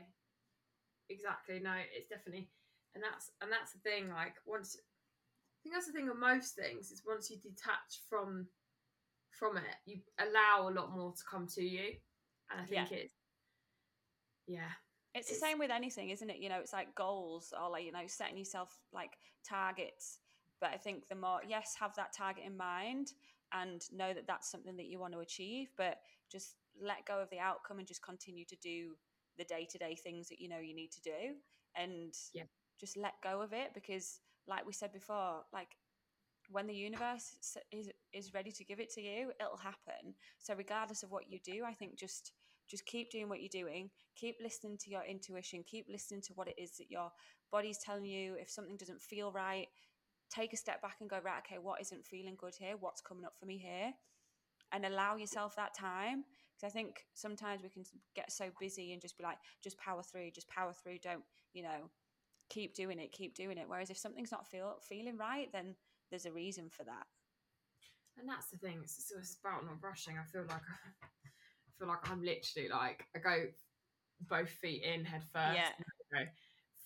Exactly no it's definitely and that's and that's the thing like once i think that's the thing with most things is once you detach from from it you allow a lot more to come to you and i think it's yeah it's, It's- the same with anything isn't it you know it's like goals or like you know setting yourself like targets but i think the more yes have that target in mind and know that that's something that you want to achieve but just let go of the outcome and just continue to do the day-to-day things that you know you need to do and Yeah. just let go of it because like we said before like when the universe is is ready to give it to you, it'll happen. So regardless of what you do, I think just just keep doing what you're doing. Keep listening to your intuition. Keep listening to what it is that your body's telling you. If something doesn't feel right, take a step back and go right. Okay, what isn't feeling good here? What's coming up for me here? And allow yourself that time because I think sometimes we can get so busy and just be like, just power through, just power through. Don't you know? Keep doing it. Keep doing it. Whereas if something's not feel feeling right, then there's a reason for that. And that's the thing. It's, it's about not rushing. I feel like [laughs] feel like I'm literally like I go both feet in head first. Yeah.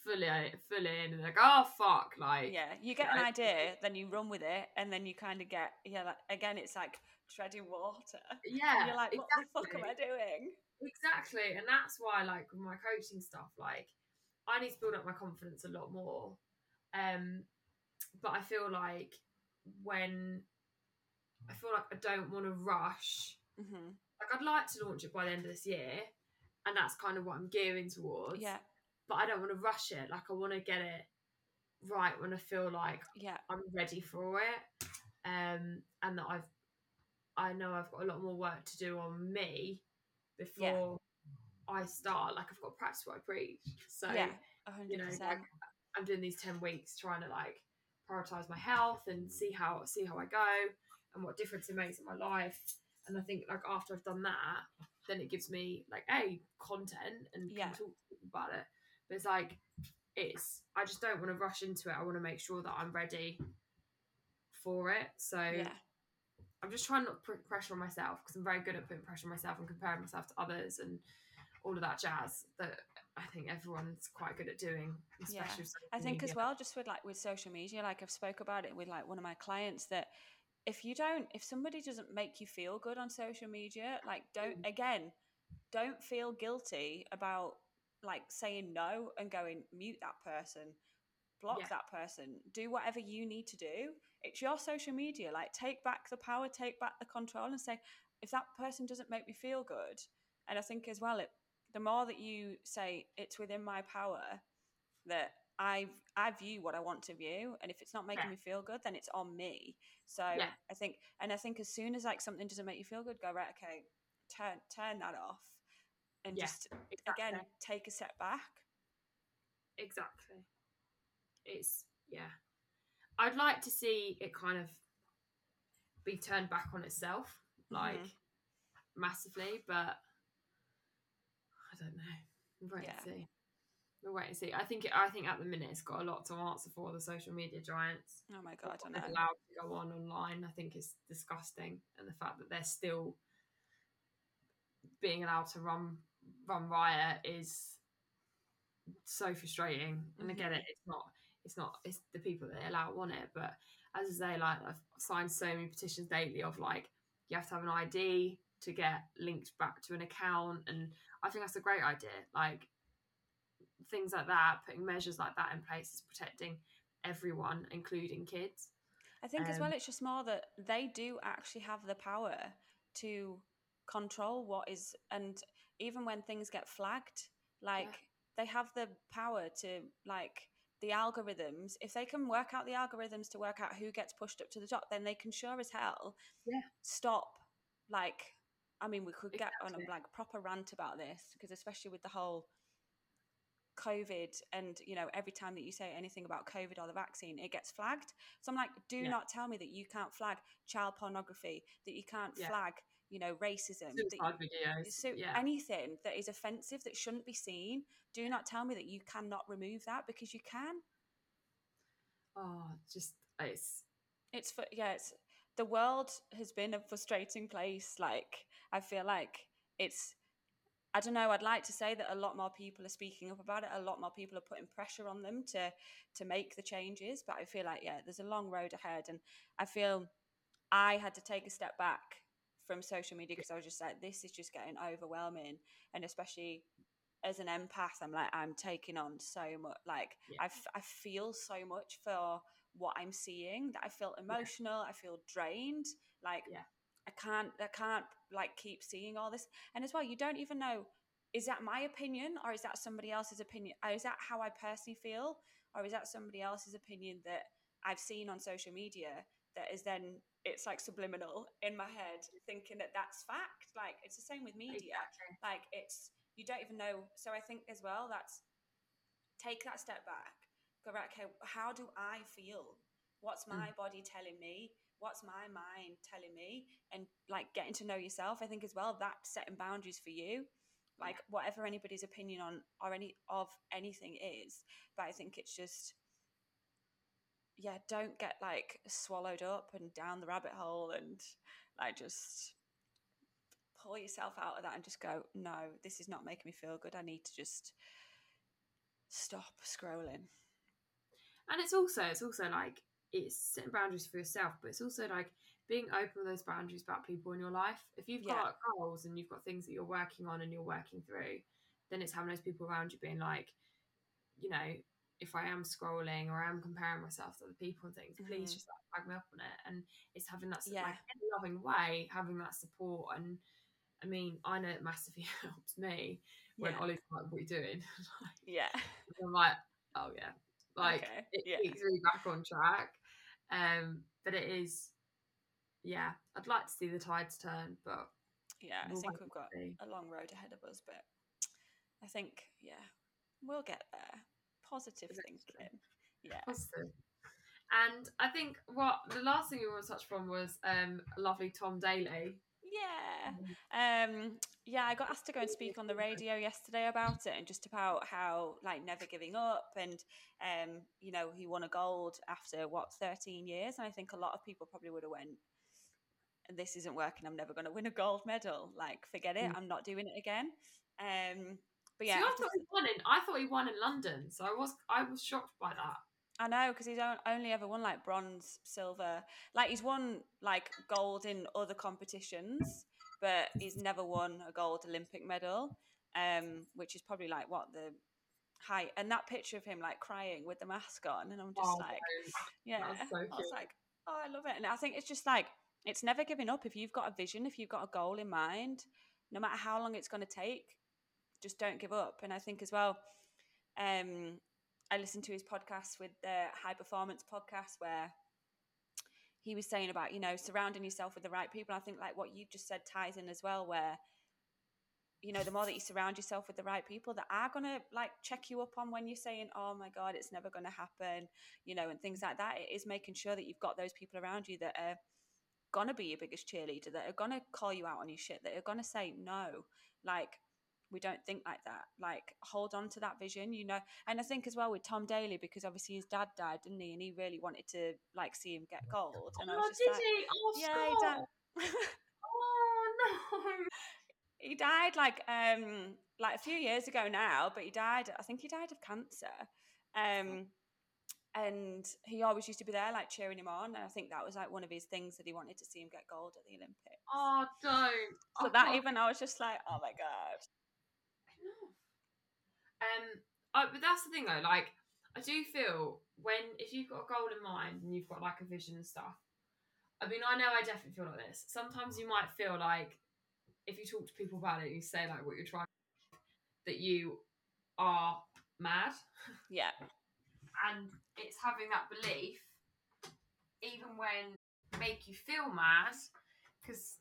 fully fully in and like oh fuck like yeah you get an idea then you run with it and then you kind of get yeah like again it's like treading water yeah and you're like what exactly. the fuck am i doing exactly and that's why like with my coaching stuff like i need to build up my confidence a lot more um but I feel like when I feel like I don't want to rush. Mm-hmm. Like I'd like to launch it by the end of this year, and that's kind of what I'm gearing towards. Yeah. But I don't want to rush it. Like I want to get it right when I feel like yeah I'm ready for it, um, and that I've I know I've got a lot more work to do on me before yeah. I start. Like I've got to practice what I preach. So yeah, 100%. you know, like I'm doing these ten weeks trying to like prioritize my health and see how see how I go and what difference it makes in my life. And I think like after I've done that, then it gives me like a content and yeah. can talk about it. But it's like it's I just don't want to rush into it. I want to make sure that I'm ready for it. So yeah. I'm just trying not to put pressure on myself because I'm very good at putting pressure on myself and comparing myself to others and all of that jazz that I think everyone's quite good at doing. yeah, I think media. as well, just with like with social media, like I've spoke about it with like one of my clients that if you don't, if somebody doesn't make you feel good on social media, like don't mm. again, don't feel guilty about like saying no and going mute that person, block yeah. that person, do whatever you need to do. It's your social media. Like take back the power, take back the control, and say if that person doesn't make me feel good. And I think as well, it the more that you say it's within my power that I I view what I want to view, and if it's not making yeah. me feel good, then it's on me. So yeah. I think, and I think as soon as like something doesn't make you feel good, go right, okay, turn turn that off, and yeah, just exactly. again take a step back. Exactly. It's yeah. I'd like to see it kind of be turned back on itself, like mm-hmm. massively, but I don't know. We'll yeah. see. We'll wait and see. I think I think at the minute it's got a lot to answer for the social media giants. Oh my god, I know. Allowed to go on online, I think is disgusting, and the fact that they're still being allowed to run run riot is so frustrating. And I get mm-hmm. it. It's not. It's not. It's the people that they allow want it. But as I say, like I've signed so many petitions daily of like you have to have an ID to get linked back to an account and I think that's a great idea. Like things like that, putting measures like that in place is protecting everyone, including kids. I think um, as well, um, it's just more that they do actually have the power to control what is, and even when things get flagged, like yeah. they have the power to like the algorithms. If they can work out the algorithms to work out who gets pushed up to the top, then they can sure as hell yeah. stop like I mean, we could get exactly. on a like proper rant about this because, especially with the whole COVID, and you know, every time that you say anything about COVID or the vaccine, it gets flagged. So I'm like, do yeah. not tell me that you can't flag child pornography, that you can't yeah. flag, you know, racism, Suicide videos, so yeah. anything that is offensive that shouldn't be seen. Do not tell me that you cannot remove that because you can. Oh, just it's it's for yeah, it's the world has been a frustrating place. Like I feel like it's I don't know. I'd like to say that a lot more people are speaking up about it. A lot more people are putting pressure on them to to make the changes. But I feel like yeah, there's a long road ahead, and I feel I had to take a step back from social media because I was just like, this is just getting overwhelming, and especially as an empath, I'm like, I'm taking on so much. Like yeah. I, f- I feel so much for what I'm seeing that I feel emotional. Yeah. I feel drained. Like yeah. I can't I can't like keep seeing all this. And as well, you don't even know is that my opinion or is that somebody else's opinion? Or is that how I personally feel? Or is that somebody else's opinion that I've seen on social media that is then it's like subliminal in my head thinking that that's fact like it's the same with media Exactly. like it's you don't even know so i think as well that's take that step back go right okay how do i feel what's Mm. my body telling me what's my mind telling me? And like getting to know yourself i think as well that setting boundaries for you. Like whatever anybody's opinion on or any of anything is. But i think it's just yeah don't get like swallowed up and down the rabbit hole and like just pull yourself out of that and just go no this is not making me feel good. I need to just stop scrolling. And it's also it's also like it's setting boundaries for yourself but it's also like being open with those boundaries about people in your life if you've Yeah. got goals and you've got things that you're working on and you're working through then it's having those people around you being like you know if i am scrolling or i am comparing myself to other people and things please Mhm. just like flag me up on it and it's having that Yeah. like in a loving way having that support and i mean i know it massively [laughs] helps me when Yeah. Ollie's like what are you doing [laughs] Like, yeah I'm like, oh yeah, like Okay, it yeah. keeps me back on track. Um, but it is, yeah, I'd like to see the tides turn, but yeah i we'll think we've got see. a long road ahead of us but i think yeah we'll get there positive thinking yeah positive. And I think what the last thing we want to touch upon was um, lovely Tom Daley. Yeah Mm-hmm. Um, yeah, I got asked to go and speak on the radio yesterday about it and just about how like never giving up and um, you know, he won a gold after what, 13 years. And I think a lot of people probably would have went, This isn't working, I'm never gonna win a gold medal. Like, forget it, Mm. I'm not doing it again. Um but Yeah, yeah, See, I thought he won in. I thought he won in London, so I was I was shocked by that. I know because he's only ever won like bronze, silver. Like he's won like gold in other competitions, but he's never won a gold Olympic medal. Um, which is probably like what the height and that picture of him like crying with the mask on, and I'm just Oh, like, yeah, so I was like, oh, I love it, and I think it's just like it's never giving up. If you've got a vision, if you've got a goal in mind, no matter how long it's going to take, just don't give up. And I think as well, um, I listened to his podcast with the High Performance podcast where he was saying about you know surrounding yourself with the right people. I think like what you've just said ties in as well, where you know the more that you surround yourself with the right people that are gonna like check you up on when you're saying, "Oh my God, it's never gonna happen," you know, and things like that. It is making sure that you've got those people around you that are gonna be your biggest cheerleader, that are gonna call you out on your shit, that are gonna say no, like we don't think like that. Like hold on to that vision, you know. And I think as well with Tom Daley because obviously his dad died, didn't he? And he really wanted to like see him get gold. And I oh, was just did like, he? Oh, yeah, he died. [laughs] Oh no. he died like um like a few years ago now, but he died. I think he died of cancer. Um, and he always used to be there, like cheering him on. And I think that was like one of his things that he wanted to see him get gold at the Olympics. Oh, don't. so I that can't- even I was just like, oh my god. Um, I, but that's the thing though. Like, I do feel when if you've got a goal in mind and you've got like a vision and stuff. I mean, I know I definitely feel like this. Sometimes you might feel like if you talk to people about it, you say like what you're trying, that you are mad, Yeah, and it's having that belief, even when make you feel mad, because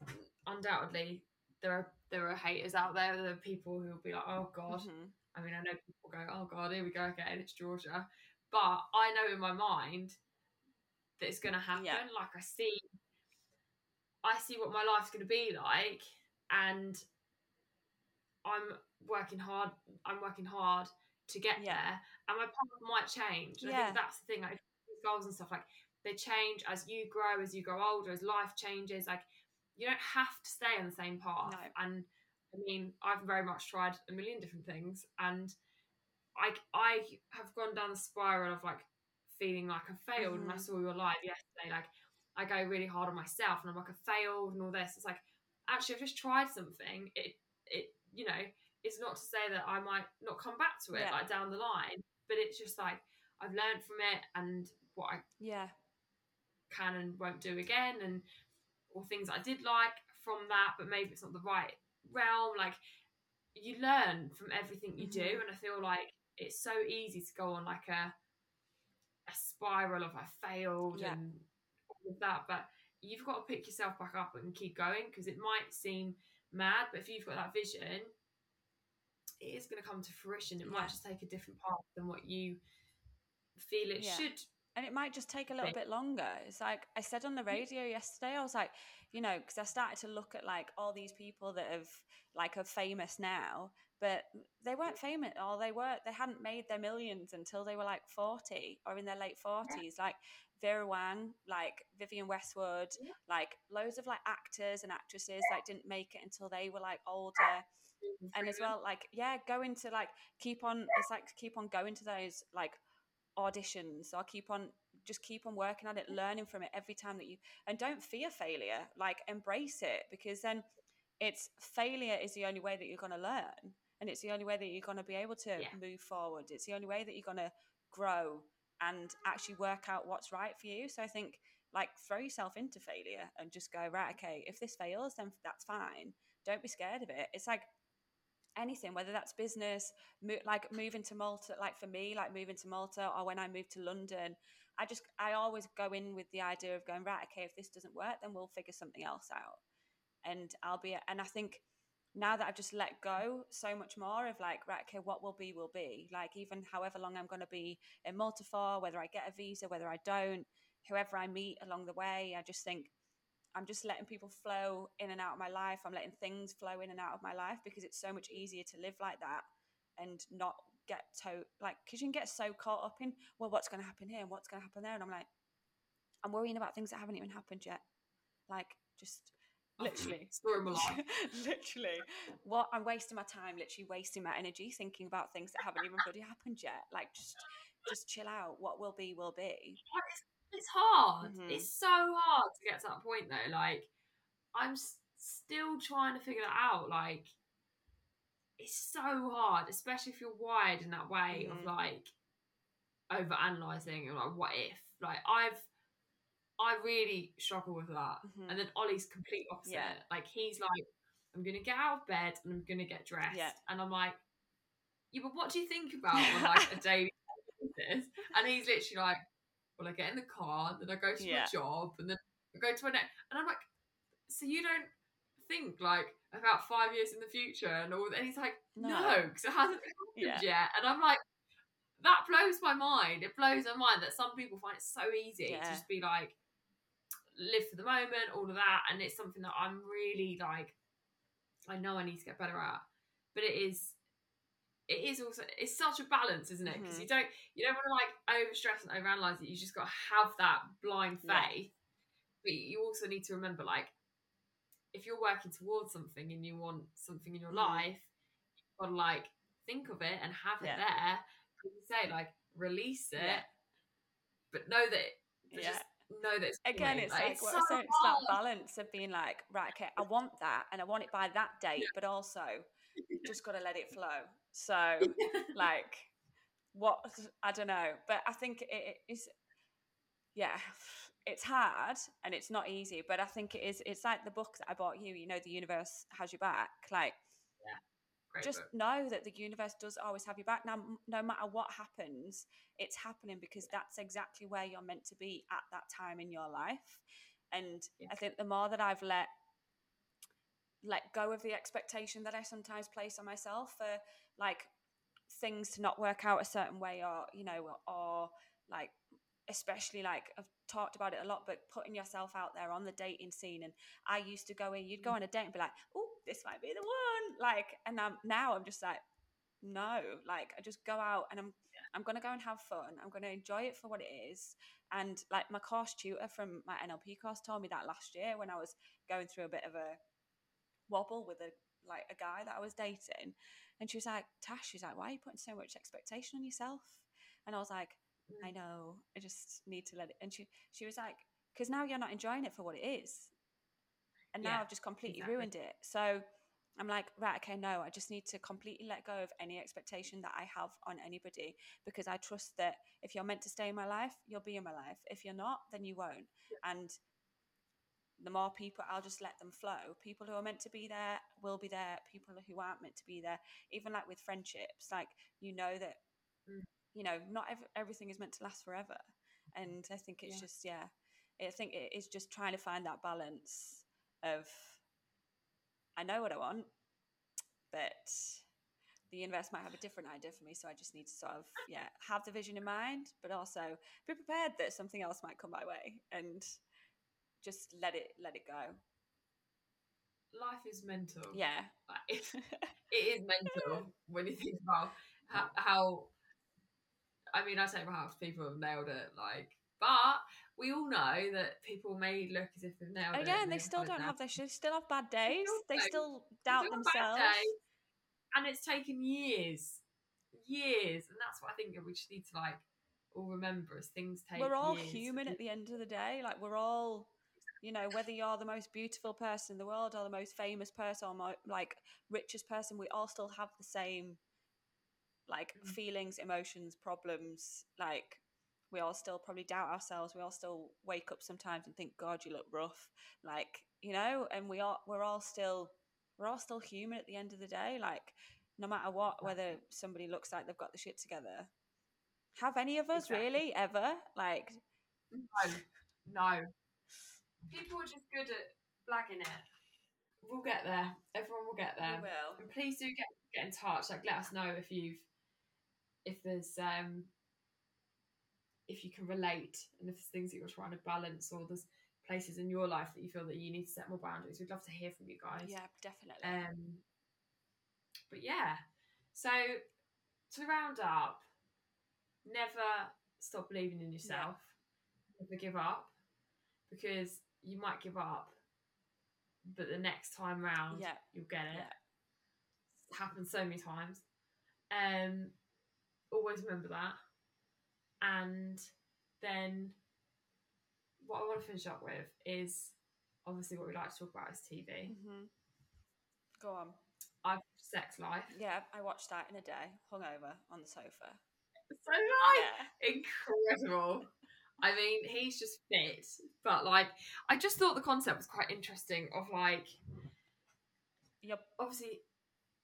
undoubtedly there are there are haters out there. There are people who will be like, oh god. Mhm. I mean, I know people go, oh God, here we go again, it's Georgia. But I know in my mind that it's going to happen. Yeah. Like, I see, I see what my life's going to be like, and I'm working hard. I'm working hard to get Yeah. there, and my path might change. And I Yeah. think that's the thing. Like goals and stuff, like they change as you grow, as you grow older, as life changes. Like you don't have to stay on the same path. No. And I mean, I've very much tried a million different things, and I I have gone down the spiral of like feeling like I failed. And I Mhm. saw your live yesterday. Like I go really hard on myself, and I'm like I failed and all this. It's like actually I've just tried something. It it you know it's not to say that I might not come back to it Yeah. like down the line, but it's just like I've learned from it and what I yeah, can and won't do again and or things I did like from that but maybe it's not the right realm like you learn from everything you do Mhm. and I feel like it's so easy to go on like a a spiral of I failed Yeah. and all of that. But you've got to pick yourself back up and keep going because it might seem mad, but if you've got that vision, it is going to come to fruition. It Yeah. might just take a different path than what you feel it Yeah. should. And it might just take a little bit longer. It's like I said on the mm. radio yesterday, I was like, you know, because I started to look at like all these people that have like are famous now, but they weren't famous or they weren't they hadn't made their millions until they were like 40 or in their late 40s. Like Vera Wang, like Vivienne Westwood, like loads of like actors and actresses like didn't make it until they were like older. Mm, and as well like yeah going to like keep on it's like keep on going to those like auditions. Or keep on just keep on working at it learning from it every time that you and don't fear failure like embrace it because then it's failure is the only way that you're going to learn and it's the only way that you're going to be able to Yeah. move forward. It's the only way that you're going to grow and actually work out what's right for you. So i think like throw yourself into failure and just go right okay if this fails then that's fine. Don't be scared of it. It's like anything whether that's business mo- like moving to malta like for me like moving to malta or when i moved to london i just i always go in with the idea of going right okay if this doesn't work then we'll figure something else out. And i'll be and i think now that i've just let go so much more of like right okay what will be will be. Like even however long i'm going to be in malta for whether i get a visa whether i don't whoever i meet along the way i just think I'm just letting people flow in and out of my life. I'm letting things flow in and out of my life because it's so much easier to live like that and not get to like because you can get so caught up in well what's going to happen here and what's going to happen there and I'm like I'm worrying about things that haven't even happened yet. Like just [laughs] literally Story of my life. [laughs] literally what I'm wasting my time literally wasting my energy thinking about things that haven't even bloody happened yet. Like just just chill out. What will be will be. It's, it's hard. Mhm. It's so hard to get to that point though. Like, I'm s- still trying to figure that out. Like, it's so hard, especially if you're wired in that way Mhm. of like over analyzing and like, what if? Like, I've, I really struggle with that. Mhm. And then Ollie's complete opposite. Yeah. Like, he's like, I'm gonna get out of bed and I'm gonna get dressed. Yeah. And I'm like, yeah, but what do you think about on like [laughs] a daily basis? And he's literally like, well, I get in the car, then I go to Yeah. my job, and then I go to my next. And I'm like, so you don't think like about five years in the future and all that? And he's like, No. no, because it hasn't happened Yeah. yet. And I'm like, that blows my mind. It blows my mind that some people find it so easy to just be like, live for the moment, all of that. And it's something that I'm really like, I know I need to get better at. But it is it is also it's such a balance, isn't it? Because Mhm. you don't you don't want to like overstress and overanalyze it. You just got to have that blind Yeah. faith. But you also need to remember, like, if you're working towards something and you want something in your Mhm. life, you've got to like think of it and have it there. You say, like, release it, Yeah. but know that. but Yeah. Just know that it's again it's like, what so I it's that balance of being like right okay i want that and i want it by that date but also [laughs] just got to let it flow so [laughs] like what i don't know but i think it is yeah [sighs] it's hard and it's not easy but i think it is it's like the book that i bought you you know the universe has your back like Great just book. know that the universe does always have your back. Now, no matter what happens, it's happening because that's exactly where you're meant to be at that time in your life. And Yeah. I think the more that I've let let go of the expectation that I sometimes place on myself for like things to not work out a certain way, or you know, or like especially like I've talked about it a lot, but putting yourself out there on the dating scene. And I used to go in, you'd go on a date and be like, "Oh, this might be the one," like, and I'm now I'm just like, no, like I just go out and I'm I'm gonna go and have fun. I'm gonna enjoy it for what it is. And like my course tutor from my NLP course told me that last year when I was going through a bit of a wobble with a like a guy that I was dating, and she was like, "Tash," she's like, "Why are you putting so much expectation on yourself?" And I was like, I mm. know. I just need to let it. And she she was like, because now you're not enjoying it for what it is, and now Yeah, I've just completely exactly. ruined it. So I'm like, right, okay, no, I just need to completely let go of any expectation that I have on anybody because I trust that if you're meant to stay in my life, you'll be in my life. If you're not, then you won't. And the more people, I'll just let them flow. People who are meant to be there will be there. People who aren't meant to be there, even like with friendships, like you know that Mm. you know not ev- everything is meant to last forever. and I think it's Yeah. just yeah, I think it is just trying to find that balance of I know what I want, but the universe might have a different idea for me, so I just need to sort of yeah have the vision in mind, but also be prepared that something else might come my way and just let it let it go. Life is mental. Yeah, Like, it, [laughs] it is mental when you think about how, how. I mean, I say perhaps people have nailed it, like, but we all know that people may look as if they've nailed it. again, and they still don't have their they still have bad days. They still doubt Still themselves. day, and it's taken years, years, and that's what I think we just need to like all remember as things take. we're all human at the end of the day. Like we're all, you know, whether you're the most beautiful person in the world or the most famous person or mo- like richest person, we all still have the same like Mm. feelings, emotions, problems. Like we all still probably doubt ourselves. We all still wake up sometimes and think, "God, you look rough." Like you know, and we are we're all still we're all still human at the end of the day. Like no matter what, whether somebody looks like they've got the shit together. Have any of us Exactly. really ever like No, no. People are just good at blagging it. We'll get there. Everyone will get there. We will. And please do get get in touch. Like, let us know if you've if there's um if you can relate and if there's things that you're trying to balance or there's places in your life that you feel that you need to set more boundaries. We'd love to hear from you guys. Yeah, definitely. Um, but yeah, so to round up, never stop believing in yourself. Never give up because you might give up, but the next time round, Yeah. you'll get it. Yeah. It's happened so many times. Um, always remember that. And then what I want to finish up with is obviously what we like to talk about is TV. hmm Go on. I've Sex Life. Yeah, I watched that in a day, hungover on the sofa. [laughs] So nice. Yeah. Incredible. I mean, he's just fit, but like, I just thought the concept was quite interesting. Of like, Yep. obviously,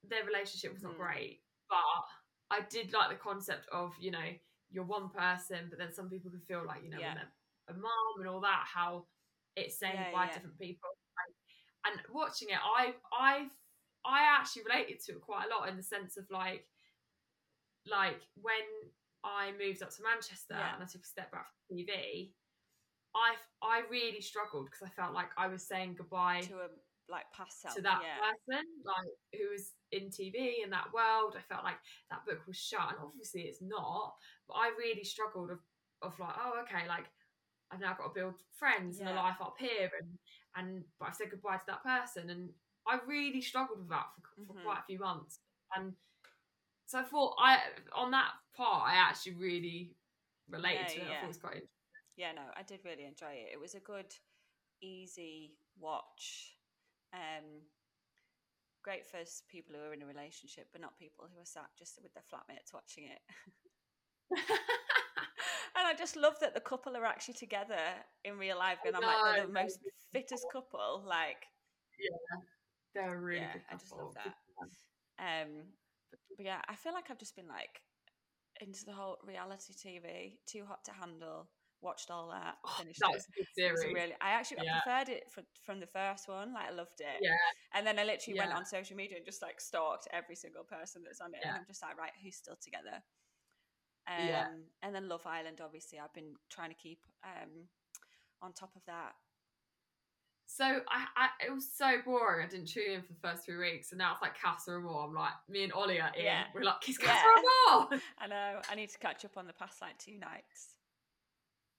their relationship was not Mm. great, but I did like the concept of you know you're one person, but then some people can feel like you know Yeah. a mom and all that how it's saying Yeah, goodbye yeah. different people. Like, and watching it, I I I actually related to it quite a lot in the sense of like like when I moved up to Manchester Yeah. and I took a step back from TV, I I really struggled because I felt like I was saying goodbye To a like past self. to that yeah. person, like who was in TV in that world. I felt like that book was shut, and obviously it's not. But I really struggled of of like, oh, okay, like I've now got to build friends and a life up here, and and but I've said goodbye to that person, and I really struggled with that for, for Mhm. quite a few months, and so I thought I on that part I actually really related to it. I yeah. thought it was quite interesting. yeah, no, I did really enjoy it. It was a good, easy watch. Um, great for people who are in a relationship, but not people who are sat just with their flatmates watching it. [laughs] and I just love that the couple are actually together in real life, and I'm like they're the most fittest couple. Like, yeah, They're really Yeah, I just love that. um, but yeah, I feel like I've just been like into the whole reality TV, too hot to handle. Watched all that, Oh, finished that it. was a good It was series. really, I actually I preferred it fr from the first one. Like I loved it. Yeah. And then I literally went on social media and just like stalked every single person that's on it, and I'm just like, right, who's still together? Um, Yeah. And then Love Island, obviously, I've been trying to keep um, on top of that. So I, I, it was so boring. I didn't tune in for the first three weeks, and now it's like Casa Amor. I'm like, me and Ollie are in. Yeah. We're like, kiss Yeah. Casa and more. [laughs] I know I need to catch up on the past like two nights.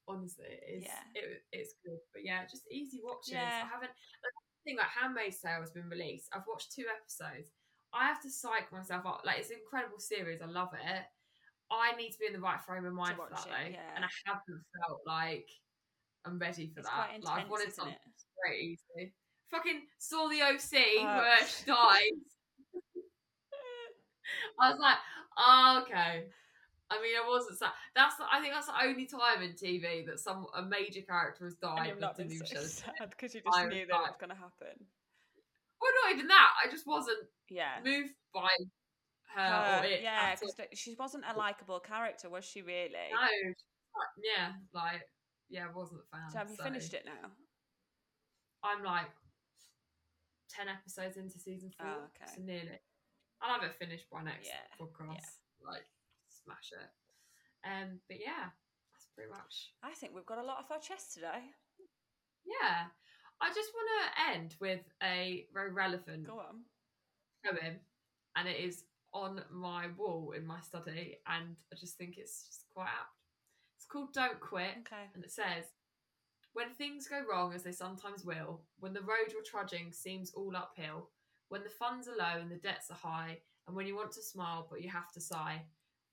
Honestly, it's Yeah. it, it's good, but yeah, just easy watching. Yeah. I haven't. The thing like Handmaid's Tale has been released. I've watched two episodes. I have to psych myself up. Like it's an incredible series. I love it. I need to be in the right frame of mind for that it, though, yeah. and I haven't felt like I'm ready for It's that. quite like I've intense, wanted something it? Very easy. Fucking saw the OC Oh. where she dies. I was like, oh, okay. I mean, I wasn't sad. That's the, I think that's the only time in TV that some a major character has And died. you've not been so [laughs] sad because you just I knew that it was going to happen. Well, not even that. I just wasn't Yeah. moved by her, Her- or it. yeah, because she wasn't a likable character, was she really? no, yeah, like yeah, I wasn't a fan. So have you finished it now? I'm like ten episodes into season four, Oh, okay. so nearly. I'll have it finished by next Yeah, podcast. Like smash it. Um, but yeah, that's pretty much. I think we've got a lot off our chest today. Yeah, I just want to end with a very relevant Go on. poem, and it is on my wall in my study, and I just think it's just quite apt. It's called "Don't Quit." Okay. And it says, When things go wrong, as they sometimes will, when the road you're trudging seems all uphill, when the funds are low and the debts are high, and when you want to smile but you have to sigh,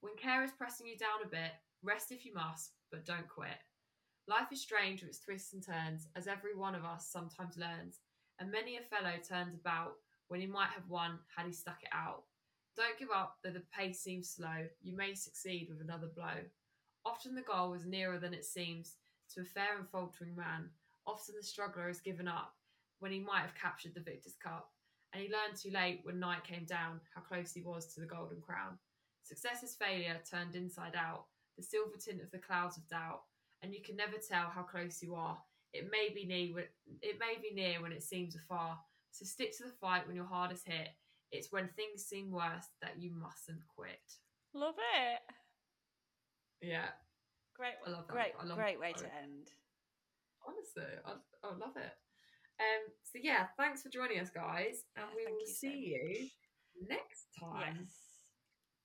when care is pressing you down a bit, rest if you must, but don't quit. Life is strange with its twists and turns, as every one of us sometimes learns, and many a fellow turns about when he might have won had he stuck it out. Don't give up, though the pace seems slow, you may succeed with another blow. Often the goal is nearer than it seems to a fair and faltering man. Often the struggler has given up when he might have captured the victor's cup, and he learned too late when night came down how close he was to the golden crown. Success is failure turned inside out, the silver tint of the clouds of doubt, and you can never tell how close you are. It may be near when it may be near when it seems afar. So stick to the fight when you're hardest hit. It's when things seem worse that you mustn't quit. Love it. Yeah, Great. I love that. Great. I love great way to end. honestly, I, I love it. Um, so yeah, thanks for joining us, guys, and Yeah, we will you so see you next time. Yes.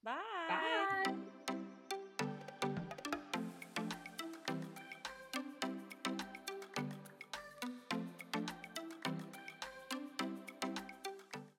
Bye. Bye.